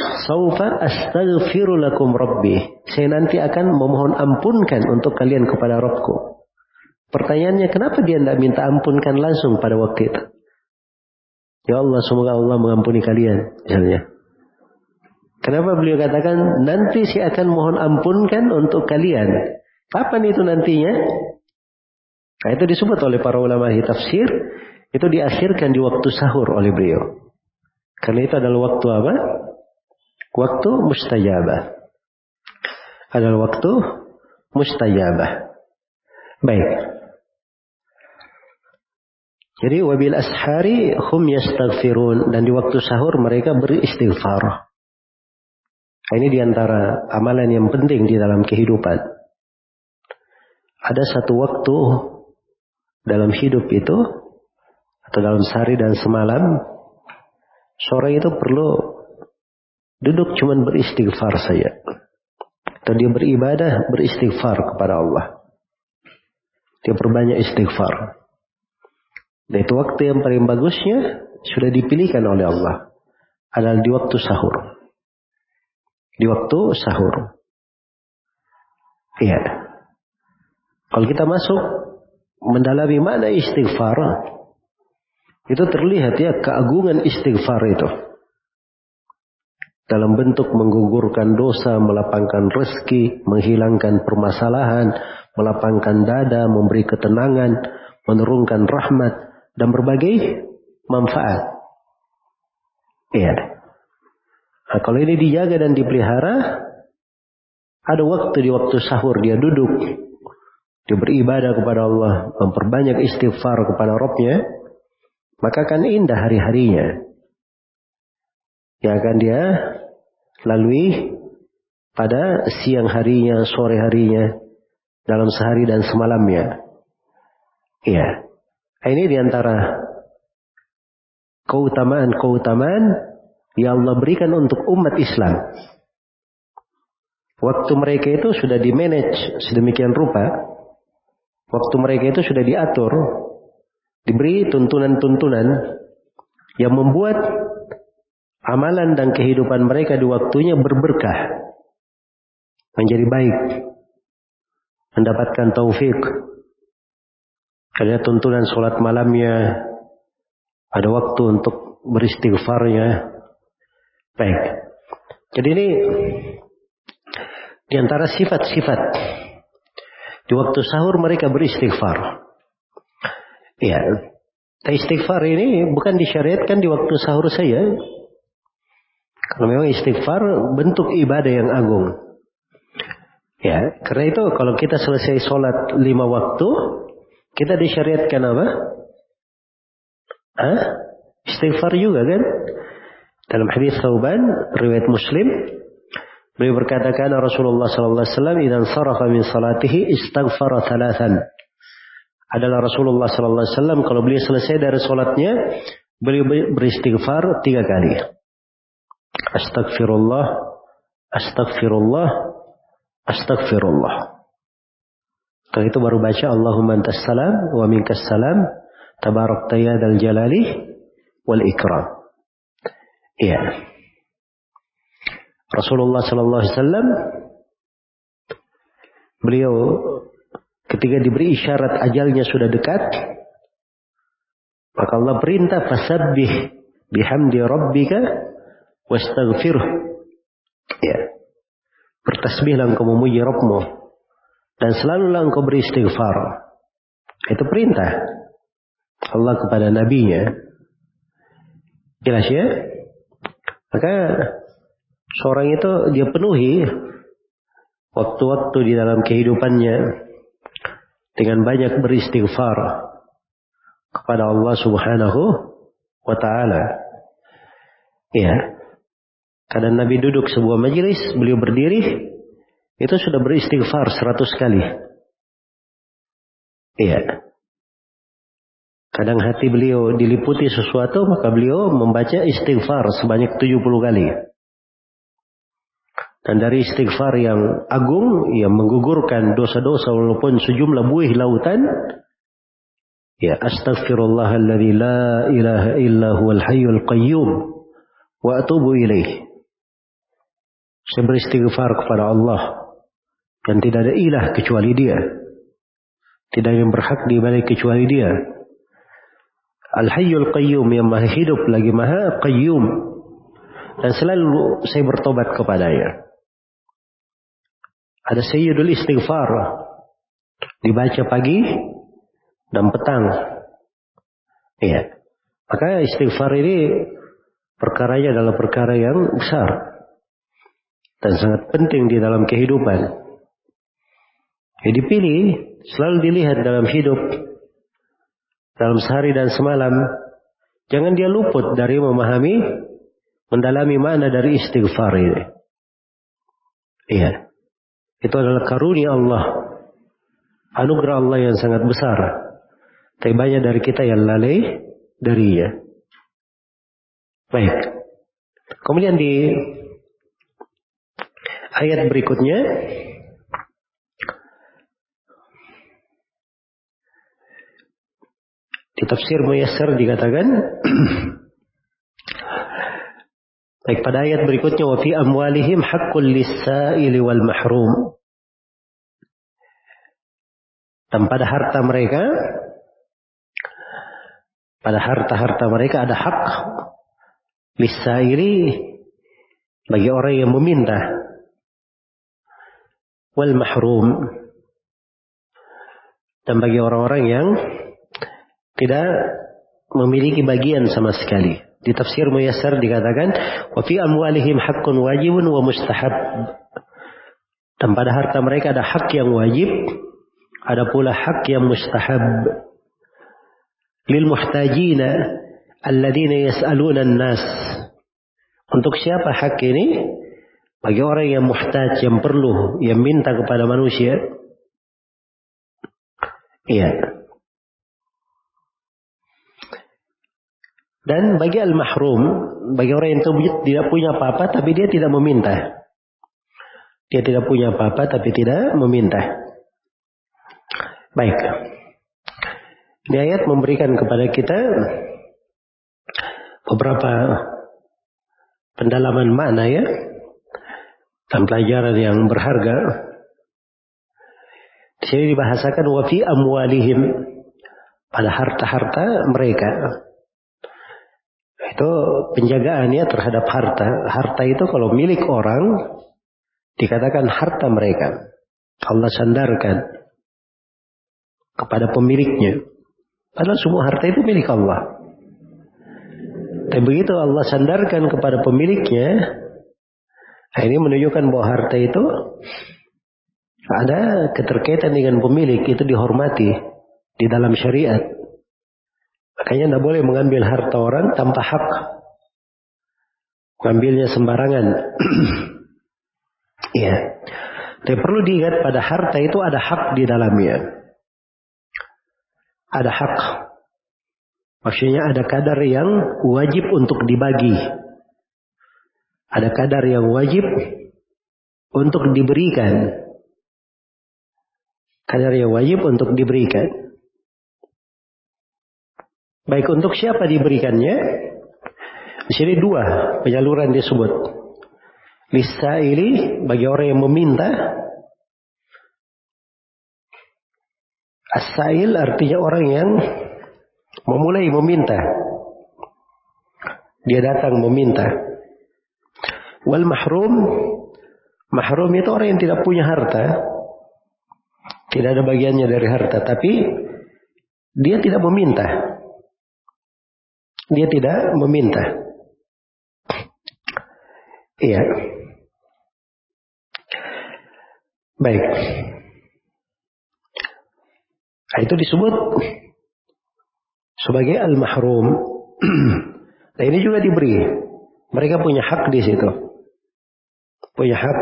Saufa astaghfiru lakum rabbi. Saya nanti akan memohon ampunkan untuk kalian kepada Rabbku. Pertanyaannya kenapa dia tidak minta ampunkan langsung pada waktu itu? Ya Allah, semoga Allah mengampuni kalian. Misalnya. Kenapa beliau katakan nanti saya akan mohon ampunkan untuk kalian. Kapan itu nantinya? Nah, itu disebut oleh para ulama tafsir, itu diakhirkan di waktu sahur oleh beliau. Karena itu adalah waktu apa? Waktu mustajabah. Adalah waktu mustajabah. Baik. Jadi wabil ashari hum yastaghfirun dan di waktu sahur mereka beristighfar. Nah, ini di antara amalan yang penting di dalam kehidupan. Ada satu waktu dalam hidup itu atau dalam sehari dan semalam sore itu perlu duduk cuman beristighfar saja. Atau dia beribadah beristighfar kepada Allah. Dia perbanyak istighfar. Dan itu waktu yang paling bagusnya sudah dipilihkan oleh Allah. Adalah di waktu sahur di waktu sahur. Iya. Kalau kita masuk mendalami mana istighfar, itu terlihat ya keagungan istighfar itu. Dalam bentuk menggugurkan dosa, melapangkan rezeki, menghilangkan permasalahan, melapangkan dada, memberi ketenangan, menurunkan rahmat, dan berbagai manfaat. Iya. Nah, kalau ini dijaga dan dipelihara, ada waktu di waktu sahur dia duduk, dia beribadah kepada Allah, memperbanyak istighfar kepada Robnya, maka akan indah hari-harinya. Yang akan dia lalui pada siang harinya, sore harinya, dalam sehari dan semalamnya. Nah, ini di antara keutamaan-keutamaan yang Allah berikan untuk umat Islam. Waktu mereka itu sudah dimanage sedemikian rupa, waktu mereka itu sudah diatur, diberi tuntunan-tuntunan yang membuat amalan dan kehidupan mereka di waktunya berberkah, menjadi baik, mendapatkan taufik. Ada tuntunan sholat malamnya, ada waktu untuk beristighfarnya, Baik. Jadi ini di antara sifat-sifat di waktu sahur mereka beristighfar. Ya, istighfar ini bukan disyariatkan di waktu sahur saya. Kalau memang istighfar bentuk ibadah yang agung. Ya, karena itu kalau kita selesai sholat lima waktu, kita disyariatkan apa? Hah? Istighfar juga kan? Dalam hadis Thauban, riwayat Muslim, beliau berkata karena Rasulullah sallallahu alaihi wasallam idan sarafa min salatihi istaghfara thalathan. Adalah Rasulullah sallallahu alaihi wasallam kalau beliau selesai dari salatnya, beliau beristighfar tiga kali. Astagfirullah, astagfirullah, astagfirullah. Setelah itu baru baca Allahumma antas salam wa minkas salam tabarak tayyadal jalali wal ikram. Iya. Rasulullah Sallallahu Alaihi Wasallam beliau ketika diberi isyarat ajalnya sudah dekat, maka Allah perintah fasabbih bihamdi rabbika wastaghfir. Ya. Bertasbihlah engkau memuji Rabbmu dan selalulah engkau beristighfar. Itu perintah Allah kepada nabinya. Jelas ya? Maka seorang itu dia penuhi waktu-waktu di dalam kehidupannya dengan banyak beristighfar kepada Allah Subhanahu wa taala. Ya. Kadang Nabi duduk sebuah majelis, beliau berdiri, itu sudah beristighfar seratus kali. Iya. Kadang hati beliau diliputi sesuatu, maka beliau membaca istighfar sebanyak 70 kali. Dan dari istighfar yang agung, yang menggugurkan dosa-dosa walaupun sejumlah buih lautan, ya astaghfirullahalladzi la ilaha illa huwal hayyul qayyum wa atubu ilaih. Saya beristighfar kepada Allah dan tidak ada ilah kecuali dia. Tidak yang berhak diibadai kecuali dia Al-Hayyul Qayyum yang maha hidup lagi maha Qayyum. Dan selalu saya bertobat kepadanya. Ada Sayyidul Istighfar. Dibaca pagi dan petang. Iya. Maka istighfar ini perkaranya adalah perkara yang besar dan sangat penting di dalam kehidupan. Jadi dipilih selalu dilihat dalam hidup dalam sehari dan semalam. Jangan dia luput dari memahami, mendalami mana dari istighfar ini. Iya. Itu adalah karunia Allah. Anugerah Allah yang sangat besar. Tapi banyak dari kita yang lalai darinya. Baik. Kemudian di ayat berikutnya di tafsir Muyassar dikatakan Baik pada ayat berikutnya wa fi amwalihim haqqul lis-sa'ili wal mahrum. Dan pada harta mereka pada harta-harta mereka ada hak lis-sa'ili bagi orang yang meminta wal mahrum dan bagi orang-orang yang tidak memiliki bagian sama sekali. Di tafsir Muyassar dikatakan, "Wa fi amwalihim haqqun wajibun wa mustahab." Dan pada harta mereka ada hak yang wajib, ada pula hak yang mustahab. Lil muhtajina alladzina yas'aluna an-nas. Untuk siapa hak ini? Bagi orang yang muhtaj, yang perlu, yang minta kepada manusia. Iya. Dan bagi al-mahrum, bagi orang yang tidak punya apa-apa tapi dia tidak meminta. Dia tidak punya apa-apa tapi tidak meminta. Baik. Ini ayat memberikan kepada kita beberapa pendalaman makna ya dan pelajaran yang berharga. Di sini dibahasakan wafi amwalihim pada harta-harta mereka itu penjagaannya terhadap harta. Harta itu kalau milik orang dikatakan harta mereka. Allah sandarkan kepada pemiliknya. Padahal semua harta itu milik Allah. Tapi begitu Allah sandarkan kepada pemiliknya, ini menunjukkan bahwa harta itu ada keterkaitan dengan pemilik, itu dihormati di dalam syariat. Makanya tidak boleh mengambil harta orang tanpa hak. Mengambilnya sembarangan. Iya. Tapi perlu diingat pada harta itu ada hak di dalamnya. Ada hak. Maksudnya ada kadar yang wajib untuk dibagi. Ada kadar yang wajib untuk diberikan. Kadar yang wajib untuk diberikan. Baik untuk siapa diberikannya? Di sini dua penyaluran disebut. Lisa ini bagi orang yang meminta. Asail artinya orang yang memulai meminta. Dia datang meminta. Wal mahrum, mahrum itu orang yang tidak punya harta. Tidak ada bagiannya dari harta, tapi dia tidak meminta. Dia tidak meminta. Iya. Baik. Nah, itu disebut sebagai al-mahrum. nah, ini juga diberi. Mereka punya hak di situ. Punya hak.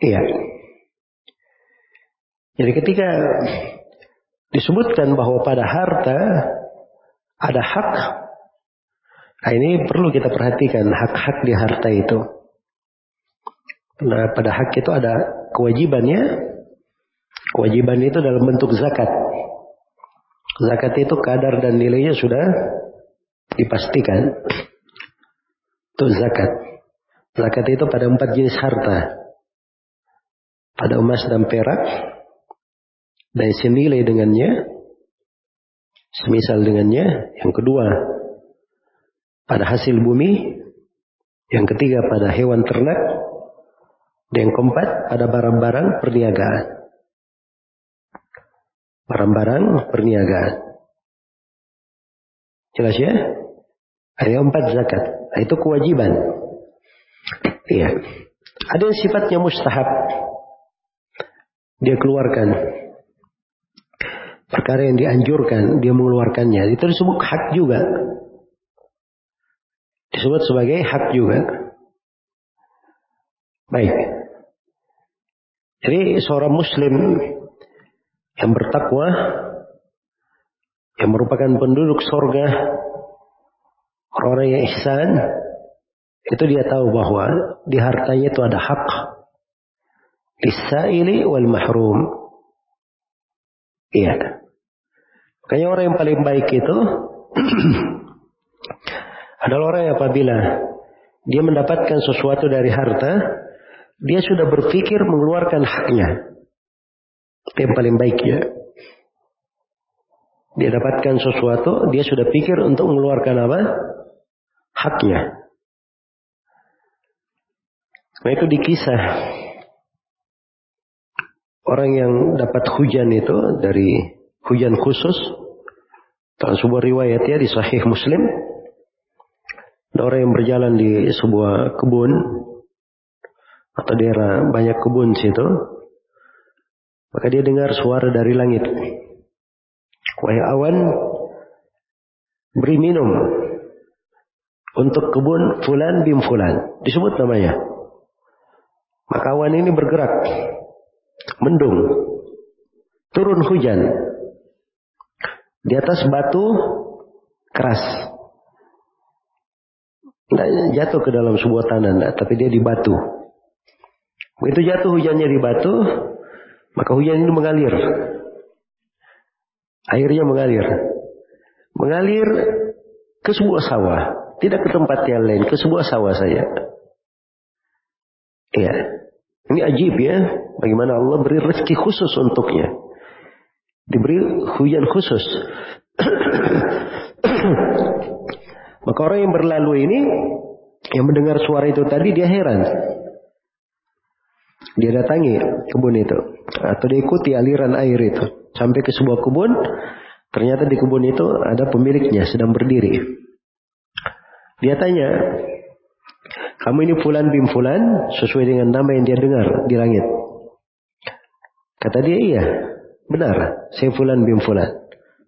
Iya. Jadi ketika disebutkan bahwa pada harta ada hak. Nah ini perlu kita perhatikan hak-hak di harta itu. Nah pada hak itu ada kewajibannya. Kewajiban itu dalam bentuk zakat. Zakat itu kadar dan nilainya sudah dipastikan. Itu zakat. Zakat itu pada empat jenis harta. Pada emas dan perak. Dan senilai dengannya semisal dengannya. Yang kedua, pada hasil bumi. Yang ketiga, pada hewan ternak. Dan yang keempat, pada barang-barang perniagaan. barang-barang perniagaan. Jelas ya? Ada empat zakat. Nah, itu kewajiban. Iya. Ada yang sifatnya mustahab. Dia keluarkan. Perkara yang dianjurkan, dia mengeluarkannya. Itu disebut hak juga. Disebut sebagai hak juga. Baik. Jadi seorang muslim yang bertakwa yang merupakan penduduk sorga orang yang ihsan itu dia tahu bahwa di hartanya itu ada hak lisaili wal mahrum iya makanya orang yang paling baik itu adalah orang yang apabila dia mendapatkan sesuatu dari harta dia sudah berpikir mengeluarkan haknya itu yang paling baik ya. Dia dapatkan sesuatu, dia sudah pikir untuk mengeluarkan apa? Haknya. Nah itu dikisah. Orang yang dapat hujan itu dari hujan khusus. Dalam sebuah riwayat ya di Sahih Muslim. Ada orang yang berjalan di sebuah kebun. Atau daerah banyak kebun situ. Maka dia dengar suara dari langit. Wahai awan, beri minum untuk kebun fulan bim fulan. Disebut namanya. Maka awan ini bergerak. Mendung. Turun hujan. Di atas batu keras. Tidak jatuh ke dalam sebuah tanah, tapi dia di batu. Begitu jatuh hujannya di batu, maka hujan ini mengalir. Airnya mengalir. Mengalir ke sebuah sawah. Tidak ke tempat yang lain, ke sebuah sawah saja. Iya. Ini ajib ya. Bagaimana Allah beri rezeki khusus untuknya. Diberi hujan khusus. Maka orang yang berlalu ini, yang mendengar suara itu tadi, dia heran. Dia datangi kebun itu atau diikuti aliran air itu sampai ke sebuah kebun. Ternyata di kebun itu ada pemiliknya sedang berdiri. Dia tanya, kamu ini Fulan bin Fulan sesuai dengan nama yang dia dengar di langit. Kata dia iya, benar, saya Fulan bin Fulan.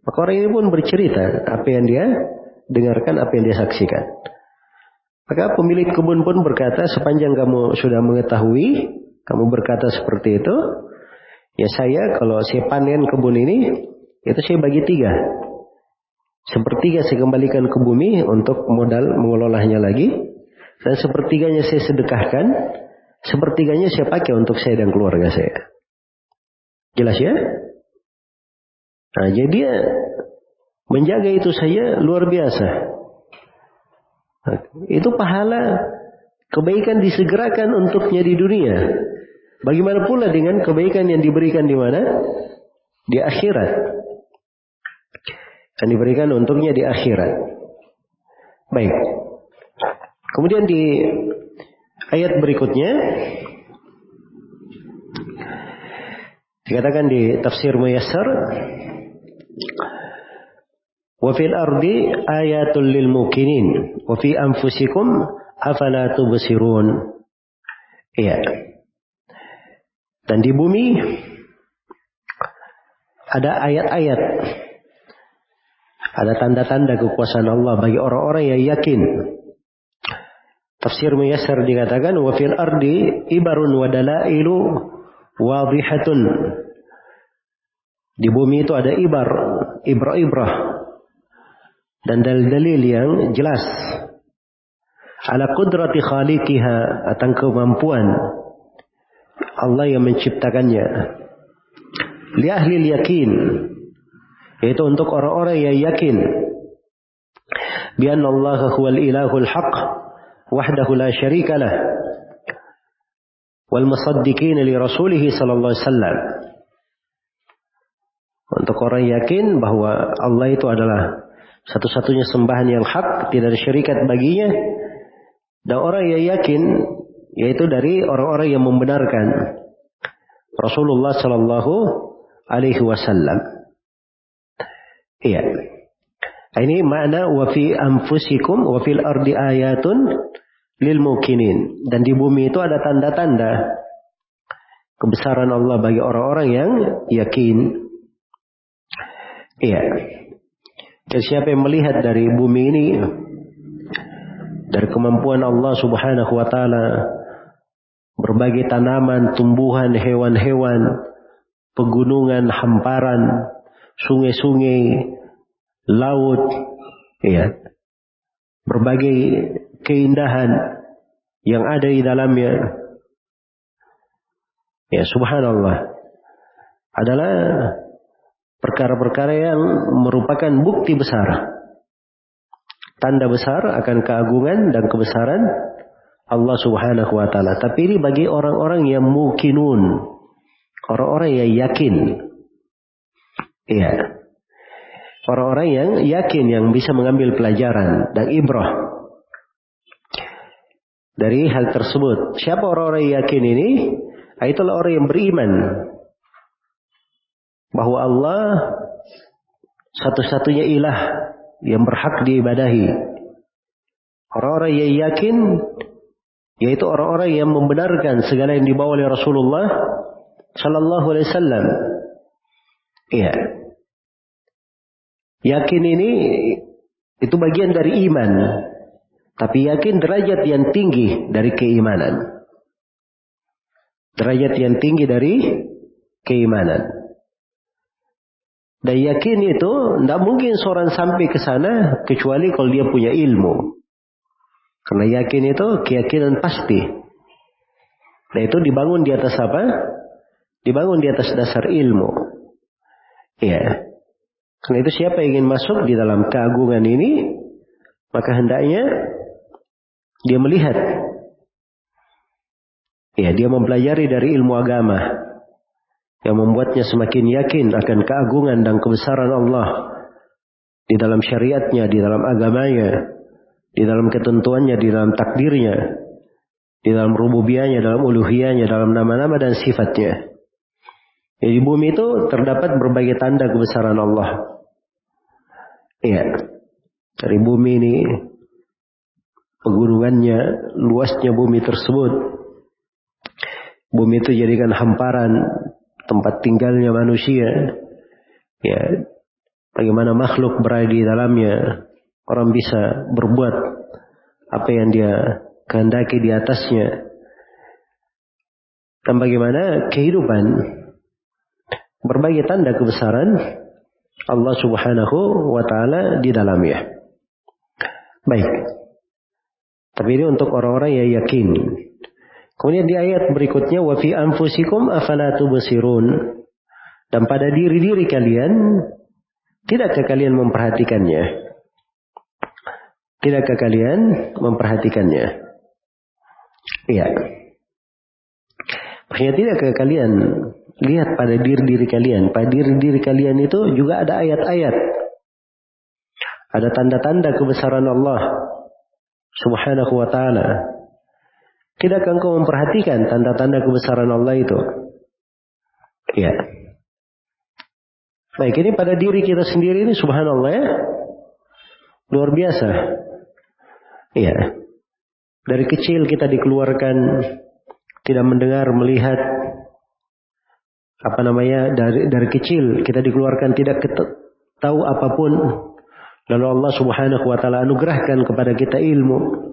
Maka orang ini pun bercerita apa yang dia dengarkan, apa yang dia saksikan. Maka pemilik kebun pun berkata, sepanjang kamu sudah mengetahui kamu berkata seperti itu, ya saya kalau saya panen kebun ini, itu saya bagi tiga. Sepertiga saya kembalikan ke bumi untuk modal mengelolanya lagi. Dan sepertiganya saya sedekahkan. Sepertiganya saya pakai untuk saya dan keluarga saya. Jelas ya? Nah, jadi dia menjaga itu saya luar biasa. Nah, itu pahala kebaikan disegerakan untuknya di dunia. Bagaimana pula dengan kebaikan yang diberikan di mana? Di akhirat. Yang diberikan untuknya di akhirat. Baik. Kemudian di ayat berikutnya dikatakan di tafsir Muyassar wa fil ardi ayatul lil mukinin wa fi anfusikum afala tubsirun. Iya. Dan di bumi ada ayat-ayat. Ada tanda-tanda kekuasaan Allah bagi orang-orang yang yakin. Tafsir Muyassar dikatakan wa fil ardi ibarun wa dalailu wadihatun. Di bumi itu ada ibar, ibrah-ibrah dan dalil-dalil yang jelas ala qudrati khaliqiha akan kemampuan Allah yang menciptakannya. Li ahli yakin. Yaitu untuk orang-orang yang yakin. Bianna Allah huwal ilahul haq. Wahdahu la syarika lah. Wal musaddiqin li rasulihi sallallahu alaihi wasallam. Untuk orang yakin bahwa Allah itu adalah satu-satunya sembahan yang hak, tidak ada syarikat baginya. Dan orang yang yakin yaitu dari orang-orang yang membenarkan Rasulullah Shallallahu Alaihi Wasallam. Iya. Ini makna wa fi anfusikum wa fil ardi ayatun lil mukinin. Dan di bumi itu ada tanda-tanda kebesaran Allah bagi orang-orang yang yakin. Iya. Dan siapa yang melihat dari bumi ini dari kemampuan Allah Subhanahu wa taala berbagai tanaman, tumbuhan, hewan-hewan, pegunungan, hamparan, sungai-sungai, laut, ya. Berbagai keindahan yang ada di dalamnya. Ya, subhanallah. Adalah perkara-perkara yang merupakan bukti besar. Tanda besar akan keagungan dan kebesaran Allah Subhanahu wa taala. Tapi ini bagi orang-orang yang mukinun. Orang-orang yang yakin. Iya. Orang-orang yang yakin yang bisa mengambil pelajaran dan ibrah dari hal tersebut. Siapa orang-orang yang yakin ini? Ah, itulah orang yang beriman bahwa Allah satu-satunya ilah yang berhak diibadahi. Orang-orang yang yakin yaitu orang-orang yang membenarkan segala yang dibawa oleh Rasulullah sallallahu alaihi wasallam. Iya. Yakin ini itu bagian dari iman. Tapi yakin derajat yang tinggi dari keimanan. Derajat yang tinggi dari keimanan. Dan yakin itu tidak mungkin seorang sampai ke sana kecuali kalau dia punya ilmu. Karena yakin itu keyakinan pasti. Nah itu dibangun di atas apa? Dibangun di atas dasar ilmu. Iya. Karena itu siapa yang ingin masuk di dalam keagungan ini, maka hendaknya dia melihat. Ya, dia mempelajari dari ilmu agama yang membuatnya semakin yakin akan keagungan dan kebesaran Allah di dalam syariatnya, di dalam agamanya, di dalam ketentuannya, di dalam takdirnya, di dalam rububiyahnya, dalam uluhiyahnya, dalam nama-nama dan sifatnya. Jadi bumi itu terdapat berbagai tanda kebesaran Allah. Iya. Dari bumi ini pegunungannya, luasnya bumi tersebut. Bumi itu jadikan hamparan tempat tinggalnya manusia. Ya, bagaimana makhluk berada di dalamnya. Orang bisa berbuat apa yang dia kehendaki di atasnya. Dan bagaimana kehidupan berbagai tanda kebesaran Allah Subhanahu wa taala di dalamnya. Baik. Tapi ini untuk orang-orang yang yakin Kemudian di ayat berikutnya wa fi anfusikum afala tubsirun. Dan pada diri-diri kalian tidakkah kalian memperhatikannya? Tidakkah kalian memperhatikannya? Iya. Maksudnya tidakkah kalian lihat pada diri-diri kalian? Pada diri-diri kalian itu juga ada ayat-ayat. Ada tanda-tanda kebesaran Allah subhanahu wa ta'ala. Tidakkah engkau memperhatikan tanda-tanda kebesaran Allah itu? Ya. Baik, ini pada diri kita sendiri ini subhanallah ya. Luar biasa. Iya. Dari kecil kita dikeluarkan tidak mendengar, melihat apa namanya dari dari kecil kita dikeluarkan tidak tahu apa pun lalu Allah Subhanahu wa taala anugerahkan kepada kita ilmu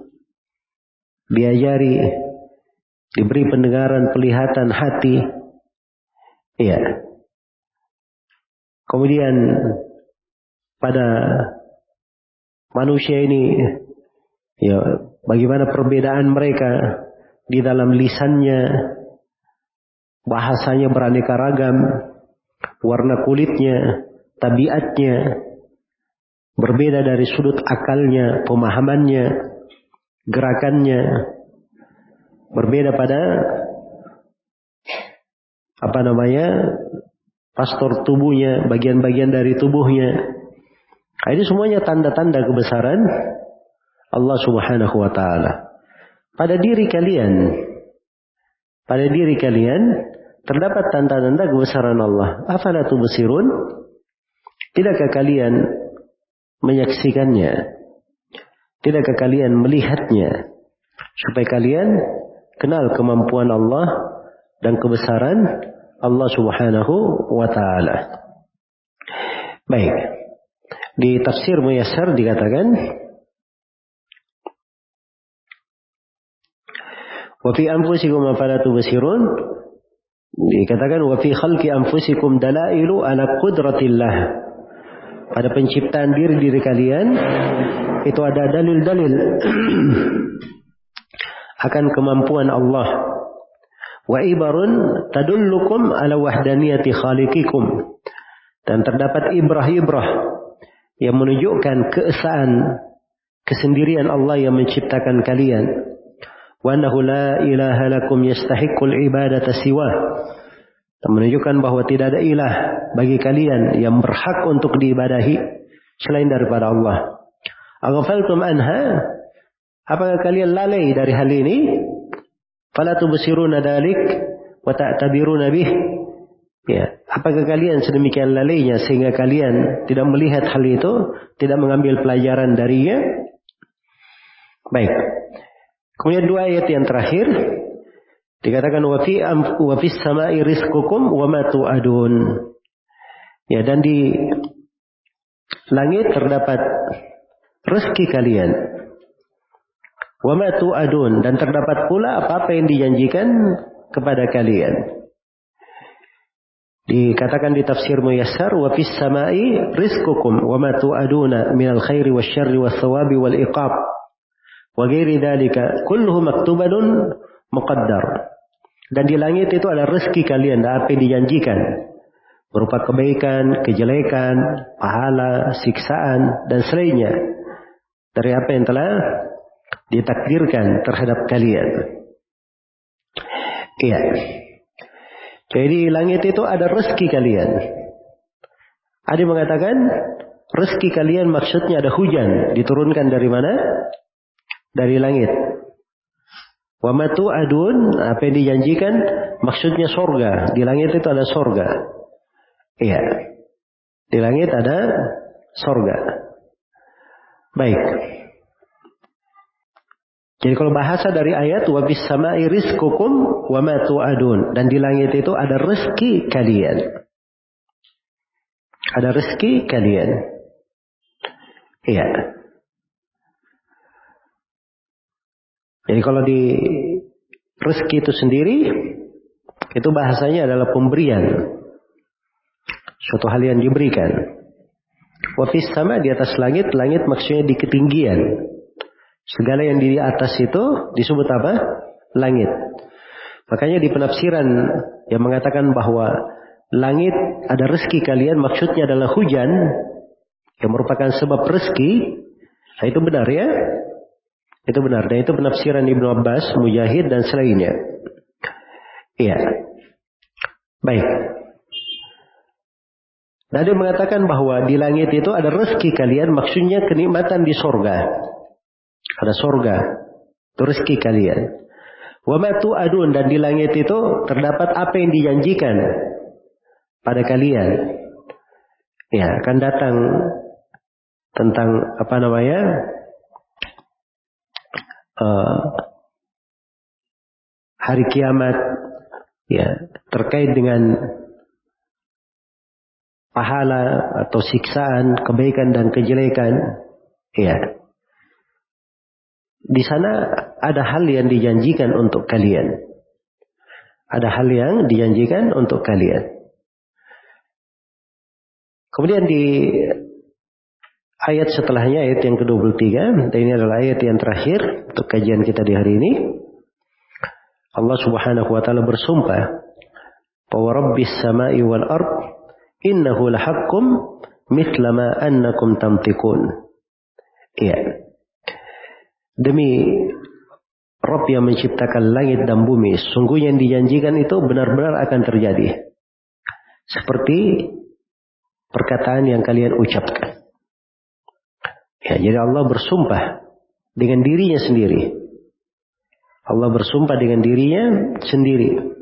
diajari, diberi pendengaran, pelihatan hati. Iya. Kemudian pada manusia ini ya bagaimana perbedaan mereka di dalam lisannya bahasanya beraneka ragam warna kulitnya tabiatnya berbeda dari sudut akalnya pemahamannya gerakannya berbeda pada apa namanya pastor tubuhnya, bagian-bagian dari tubuhnya. Nah, ini semuanya tanda-tanda kebesaran Allah Subhanahu wa taala. Pada diri kalian, pada diri kalian terdapat tanda-tanda kebesaran Allah. Afala? Tidakkah kalian menyaksikannya? Tidakkah kalian melihatnya? Supaya kalian kenal kemampuan Allah dan kebesaran Allah Subhanahu wa taala. Baik. Di tafsir Muyassar dikatakan Wa fi anfusikum afala tubsirun dikatakan wa fi khalqi anfusikum dalailu ala qudratillah pada penciptaan diri diri kalian itu ada dalil-dalil akan kemampuan Allah. Wa ibarun tadullukum ala wahdaniyati khaliqikum. Dan terdapat ibrah-ibrah yang menunjukkan keesaan kesendirian Allah yang menciptakan kalian. Wa annahu la ilaha lakum yastahiqqul ibadata siwa menunjukkan bahwa tidak ada ilah bagi kalian yang berhak untuk diibadahi selain daripada Allah. Aghfaltum anha? Apakah kalian lalai dari hal ini? Fala tubsiruna dalik wa ta'tabiruna bih. Ya, apakah kalian sedemikian lalainya sehingga kalian tidak melihat hal itu, tidak mengambil pelajaran darinya? Baik. Kemudian dua ayat yang terakhir dikatakan wa fi wa fis sama'i rizqukum wa ma tu'adun. Ya dan di langit terdapat rezeki kalian. Wa ma tu'adun dan terdapat pula apa-apa yang dijanjikan kepada kalian. Dikatakan di tafsir Muyassar wa fis sama'i rizqukum wa ma tu'aduna minal khairi wasyarri was thawabi wal iqab. Wa ghairi dalika kulluhu maktubatun muqaddar. Dan di langit itu ada rezeki kalian, apa yang dijanjikan. Berupa kebaikan, kejelekan, pahala, siksaan, dan selainnya. Dari apa yang telah ditakdirkan terhadap kalian. Iya. Jadi di langit itu ada rezeki kalian. Ada yang mengatakan rezeki kalian maksudnya ada hujan diturunkan dari mana? dari langit. Wa matu adun, apa yang dijanjikan maksudnya sorga. Di langit itu ada sorga. Iya. Di langit ada sorga. Baik. Jadi kalau bahasa dari ayat wa bis sama'i rizqukum wa ma tu'adun dan di langit itu ada rezeki kalian. Ada rezeki kalian. Iya. Jadi kalau di rezeki itu sendiri, itu bahasanya adalah pemberian. Suatu hal yang diberikan. Wafis sama di atas langit, langit maksudnya di ketinggian. Segala yang di atas itu disebut apa? Langit. Makanya di penafsiran yang mengatakan bahwa langit ada rezeki kalian maksudnya adalah hujan yang merupakan sebab rezeki. Nah, itu benar ya. Itu benar. Dan itu penafsiran Ibnu Abbas, Mujahid, dan selainnya. Iya. Baik. Dia mengatakan bahwa di langit itu ada rezeki kalian, maksudnya kenikmatan di sorga. Ada sorga. Itu rezeki kalian. Wa adun dan di langit itu terdapat apa yang dijanjikan pada kalian. Ya, akan datang tentang apa namanya? Uh, hari kiamat ya terkait dengan pahala atau siksaan, kebaikan dan kejelekan, ya. Di sana ada hal yang dijanjikan untuk kalian. Ada hal yang dijanjikan untuk kalian. Kemudian di ayat setelahnya ayat yang ke-23 dan ini adalah ayat yang terakhir untuk kajian kita di hari ini. Allah Subhanahu wa taala bersumpah bahwa Rabbis samai wal ard innahu lahaqqum mithla ma annakum tamtikun. Iya. Demi Rob yang menciptakan langit dan bumi, sungguhnya yang dijanjikan itu benar-benar akan terjadi. Seperti perkataan yang kalian ucapkan. Ya, jadi Allah bersumpah dengan dirinya sendiri. Allah bersumpah dengan dirinya sendiri.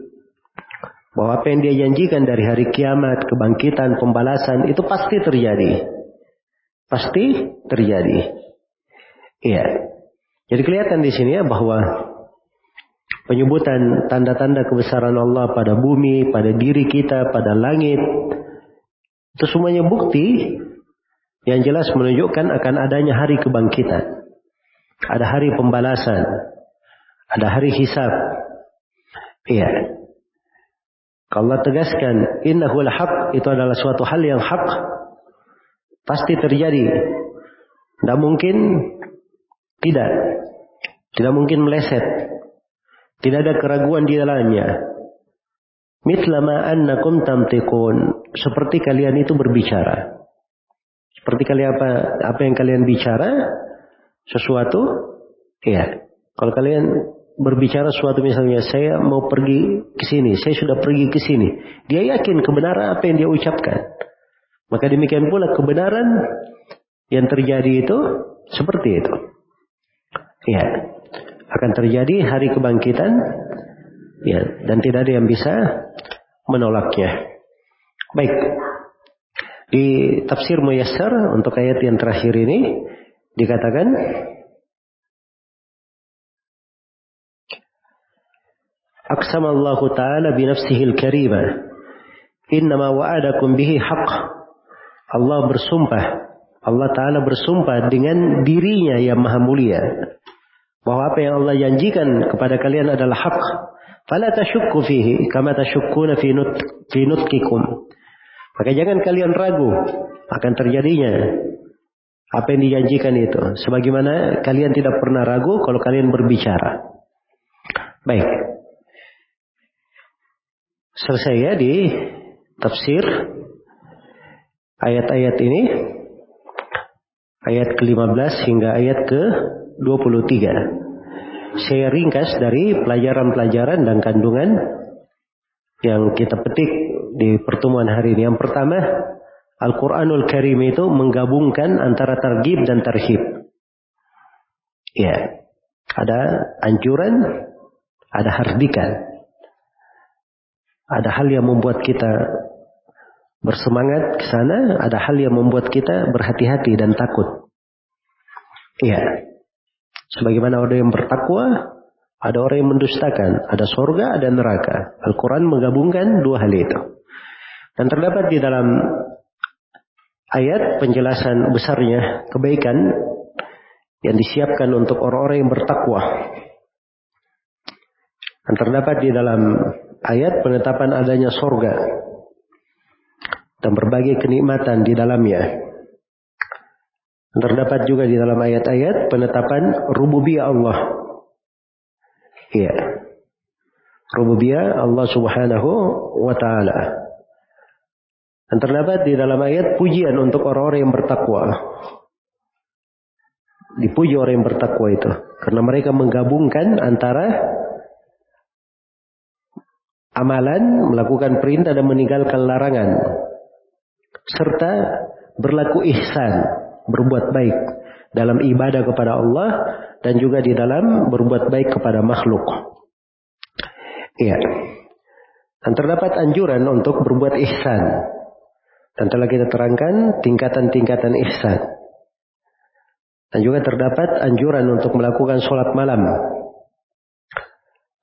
Bahwa apa yang dia janjikan dari hari kiamat, kebangkitan, pembalasan itu pasti terjadi. Pasti terjadi. Iya. Jadi kelihatan di sini ya bahwa penyebutan tanda-tanda kebesaran Allah pada bumi, pada diri kita, pada langit, itu semuanya bukti yang jelas menunjukkan akan adanya hari kebangkitan. Ada hari pembalasan. Ada hari hisab. Iya. Kalau Allah tegaskan, innahul haq, itu adalah suatu hal yang hak, pasti terjadi. Tidak mungkin tidak. Tidak mungkin meleset. Tidak ada keraguan di dalamnya. Mitlama annakum tamtikun. Seperti kalian itu berbicara. Seperti kalian apa, apa yang kalian bicara, sesuatu, ya. Kalau kalian berbicara sesuatu misalnya, saya mau pergi ke sini, saya sudah pergi ke sini. Dia yakin kebenaran apa yang dia ucapkan. Maka demikian pula kebenaran yang terjadi itu seperti itu. Ya, akan terjadi hari kebangkitan ya dan tidak ada yang bisa menolaknya. Baik. Di tafsir Muyassar untuk ayat yang terakhir ini dikatakan Aqsamallahu ta'ala bi nafsihi al-karimah innama wa'adakum bihi haqq Allah bersumpah Allah Ta'ala bersumpah dengan dirinya yang maha mulia bahwa apa yang Allah janjikan kepada kalian adalah hak. Fala tashukku fihi kama tashukkuna fi nut fi nutkikum. Maka jangan kalian ragu akan terjadinya apa yang dijanjikan itu. Sebagaimana kalian tidak pernah ragu kalau kalian berbicara. Baik. Selesai ya di tafsir ayat-ayat ini. Ayat ke-15 hingga ayat ke 23. Saya ringkas dari pelajaran-pelajaran dan kandungan yang kita petik di pertemuan hari ini. Yang pertama, Al-Quranul Karim itu menggabungkan antara targib dan tarhib. Ya, ada anjuran, ada hardikan. Ada hal yang membuat kita bersemangat ke sana, ada hal yang membuat kita berhati-hati dan takut. Iya. Sebagaimana ada yang bertakwa, ada orang yang mendustakan, ada surga, ada neraka. Al-Quran menggabungkan dua hal itu. Dan terdapat di dalam ayat penjelasan besarnya kebaikan yang disiapkan untuk orang-orang yang bertakwa. Dan terdapat di dalam ayat penetapan adanya surga dan berbagai kenikmatan di dalamnya. Terdapat juga di dalam ayat-ayat penetapan rububiyah Allah. Iya. Rububiyah Allah Subhanahu wa taala. Dan terdapat di dalam ayat pujian untuk orang-orang yang bertakwa. Dipuji orang yang bertakwa itu karena mereka menggabungkan antara amalan, melakukan perintah dan meninggalkan larangan serta berlaku ihsan berbuat baik dalam ibadah kepada Allah dan juga di dalam berbuat baik kepada makhluk. Iya. Dan terdapat anjuran untuk berbuat ihsan. Dan telah kita terangkan tingkatan-tingkatan ihsan. Dan juga terdapat anjuran untuk melakukan sholat malam.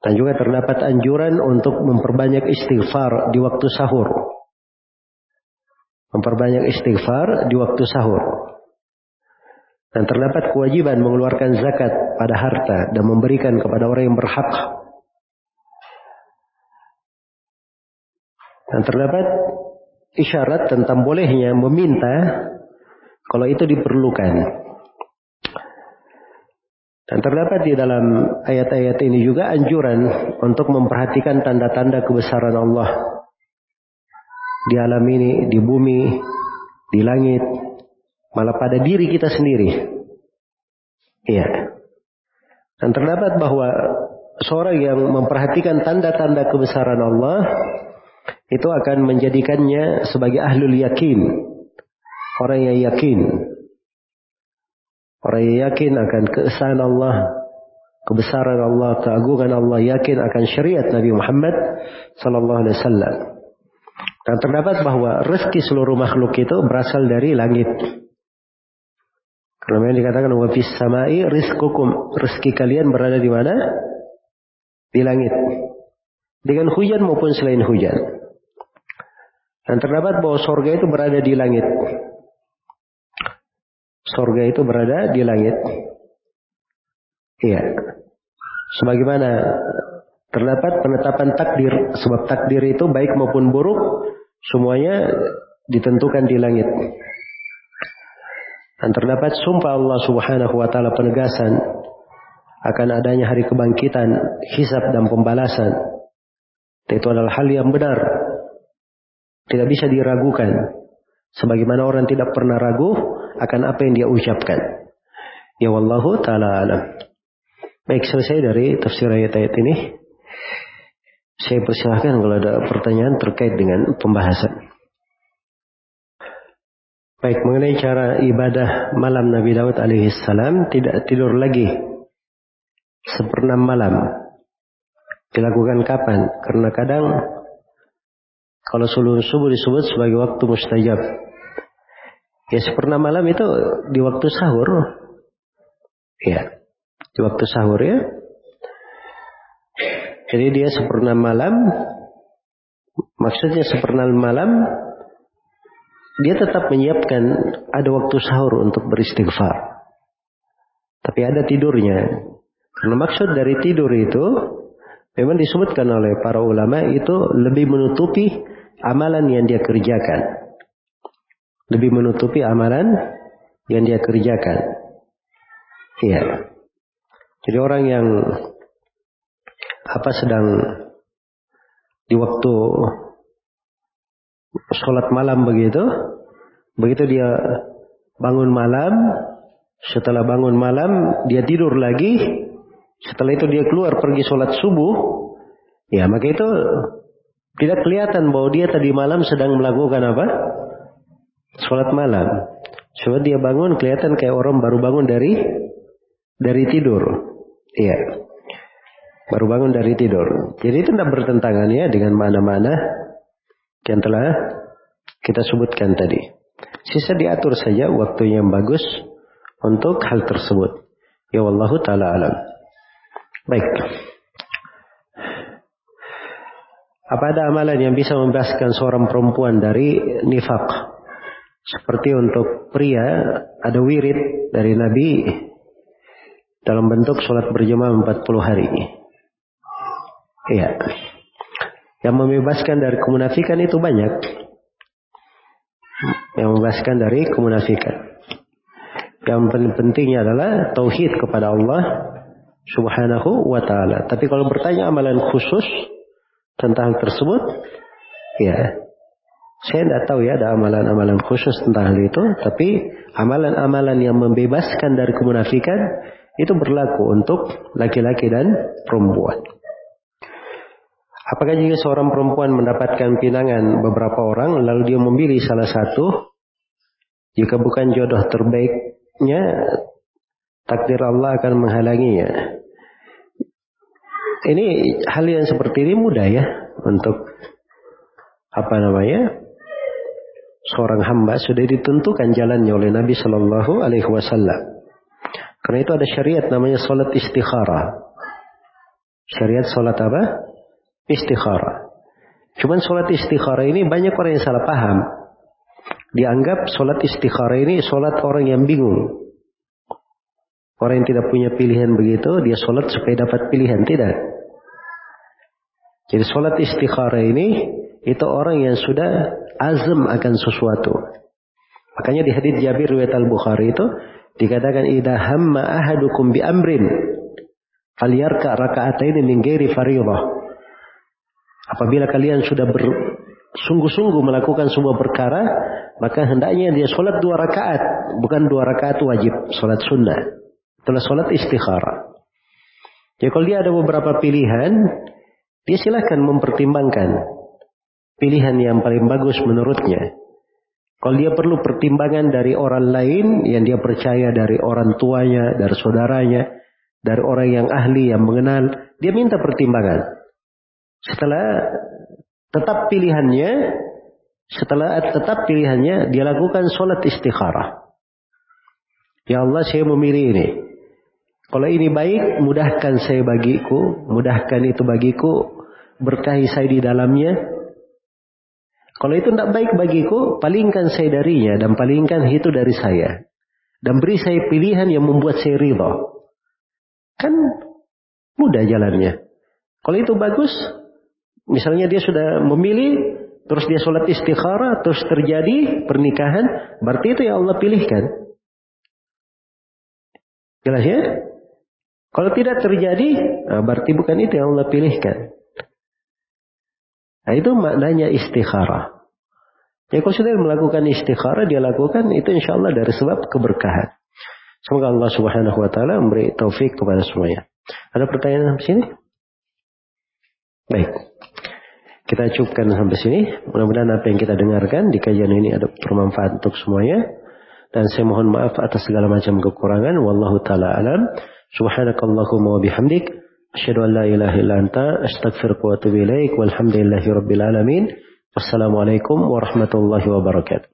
Dan juga terdapat anjuran untuk memperbanyak istighfar di waktu sahur. Memperbanyak istighfar di waktu sahur. Dan terdapat kewajiban mengeluarkan zakat pada harta dan memberikan kepada orang yang berhak. Dan terdapat isyarat tentang bolehnya meminta kalau itu diperlukan. Dan terdapat di dalam ayat-ayat ini juga anjuran untuk memperhatikan tanda-tanda kebesaran Allah di alam ini, di bumi, di langit, malah pada diri kita sendiri. Iya. Dan terdapat bahwa seorang yang memperhatikan tanda-tanda kebesaran Allah itu akan menjadikannya sebagai ahlul yakin. Orang yang yakin. Orang yang yakin akan keesaan Allah, kebesaran Allah, keagungan Allah, yakin akan syariat Nabi Muhammad sallallahu alaihi wasallam. Dan terdapat bahwa rezeki seluruh makhluk itu berasal dari langit. Karena yang dikatakan wa fis samai rizqukum, rezeki kalian berada di mana? Di langit. Dengan hujan maupun selain hujan. Dan terdapat bahwa sorga itu berada di langit. Sorga itu berada di langit. Iya. Sebagaimana terdapat penetapan takdir. Sebab takdir itu baik maupun buruk. Semuanya ditentukan di langit. Dan terdapat sumpah Allah subhanahu wa ta'ala penegasan. Akan adanya hari kebangkitan, hisab dan pembalasan. Itu adalah hal yang benar. Tidak bisa diragukan. Sebagaimana orang tidak pernah ragu akan apa yang dia ucapkan. Ya wallahu ta'ala alam. Baik, selesai dari tafsir ayat-ayat ini. Saya persilahkan kalau ada pertanyaan terkait dengan pembahasan. Baik, mengenai cara ibadah malam Nabi Daud alaihissalam tidak tidur lagi seperenam malam. Dilakukan kapan? Karena kadang kalau sebelum subuh disebut sebagai waktu mustajab. Ya seperna malam itu di waktu sahur. Ya, di waktu sahur ya. Jadi dia seperna malam, maksudnya seperna malam, dia tetap menyiapkan ada waktu sahur untuk beristighfar. Tapi ada tidurnya. Karena maksud dari tidur itu memang disebutkan oleh para ulama itu lebih menutupi amalan yang dia kerjakan. Lebih menutupi amalan yang dia kerjakan. Iya. Jadi orang yang apa sedang di waktu sholat malam begitu, begitu dia bangun malam, setelah bangun malam dia tidur lagi, setelah itu dia keluar pergi sholat subuh, ya maka itu tidak kelihatan bahwa dia tadi malam sedang melakukan apa? Sholat malam. Coba dia bangun kelihatan kayak orang baru bangun dari dari tidur. Iya. Baru bangun dari tidur. Jadi itu tidak bertentangan ya dengan mana-mana yang telah kita sebutkan tadi. Sisa diatur saja waktu yang bagus untuk hal tersebut. Ya wallahu taala alam. Baik. Apa ada amalan yang bisa membebaskan seorang perempuan dari nifak? Seperti untuk pria, ada wirid dari Nabi dalam bentuk sholat berjamaah 40 hari. Iya. Yang membebaskan dari kemunafikan itu banyak. Yang membebaskan dari kemunafikan. Yang pentingnya adalah tauhid kepada Allah subhanahu wa ta'ala. Tapi kalau bertanya amalan khusus, tentang hal tersebut, ya saya tidak tahu ya ada amalan-amalan khusus tentang hal itu, tapi amalan-amalan yang membebaskan dari kemunafikan itu berlaku untuk laki-laki dan perempuan. Apakah jika seorang perempuan mendapatkan pinangan beberapa orang lalu dia memilih salah satu, jika bukan jodoh terbaiknya, takdir Allah akan menghalanginya. Ini hal yang seperti ini mudah ya untuk apa namanya seorang hamba sudah ditentukan jalannya oleh Nabi Shallallahu Alaihi Wasallam. Karena itu ada syariat namanya salat istikhara. Syariat salat apa? Istikhara. Cuman salat istikhara ini banyak orang yang salah paham. Dianggap salat istikhara ini salat orang yang bingung. Orang yang tidak punya pilihan begitu, dia sholat supaya dapat pilihan. Tidak. Jadi sholat istikhara ini itu orang yang sudah azam akan sesuatu. Makanya di hadits Jabir riwayat Al-Bukhari itu dikatakan idza hamma ahadukum bi amrin falyarka raka'ataini min ghairi fardhah. Apabila kalian sudah bersungguh-sungguh melakukan sebuah perkara, maka hendaknya dia sholat dua rakaat, bukan dua rakaat wajib, sholat sunnah. Itulah sholat istikhara. Jadi kalau dia ada beberapa pilihan, dia silahkan mempertimbangkan pilihan yang paling bagus menurutnya. Kalau dia perlu pertimbangan dari orang lain yang dia percaya dari orang tuanya, dari saudaranya, dari orang yang ahli yang mengenal, dia minta pertimbangan. Setelah tetap pilihannya, setelah tetap pilihannya, dia lakukan sholat istikharah. Ya Allah, saya memilih ini. Kalau ini baik, mudahkan saya bagiku, mudahkan itu bagiku, berkahi saya di dalamnya. Kalau itu tidak baik bagiku, palingkan saya darinya dan palingkan itu dari saya. Dan beri saya pilihan yang membuat saya ridho. Kan mudah jalannya. Kalau itu bagus, misalnya dia sudah memilih, terus dia sholat istikharah, terus terjadi pernikahan, berarti itu yang Allah pilihkan. Jelas ya? Kalau tidak terjadi, nah berarti bukan itu yang Allah pilihkan. Nah itu maknanya istikharah. Ya kalau sudah melakukan istikharah, dia lakukan itu insya Allah dari sebab keberkahan. Semoga Allah subhanahu wa ta'ala memberi taufik kepada semuanya. Ada pertanyaan sampai sini? Baik. Kita cukupkan sampai sini. Mudah-mudahan apa yang kita dengarkan di kajian ini ada bermanfaat untuk semuanya. Dan saya mohon maaf atas segala macam kekurangan. Wallahu ta'ala alam. Subhanakallahumma wa bihamdik. Asyhadu an la ilaha illa anta astaghfiruka wa atubu ilaik. Walhamdulillahi rabbil alamin. Wassalamualaikum warahmatullahi wabarakatuh.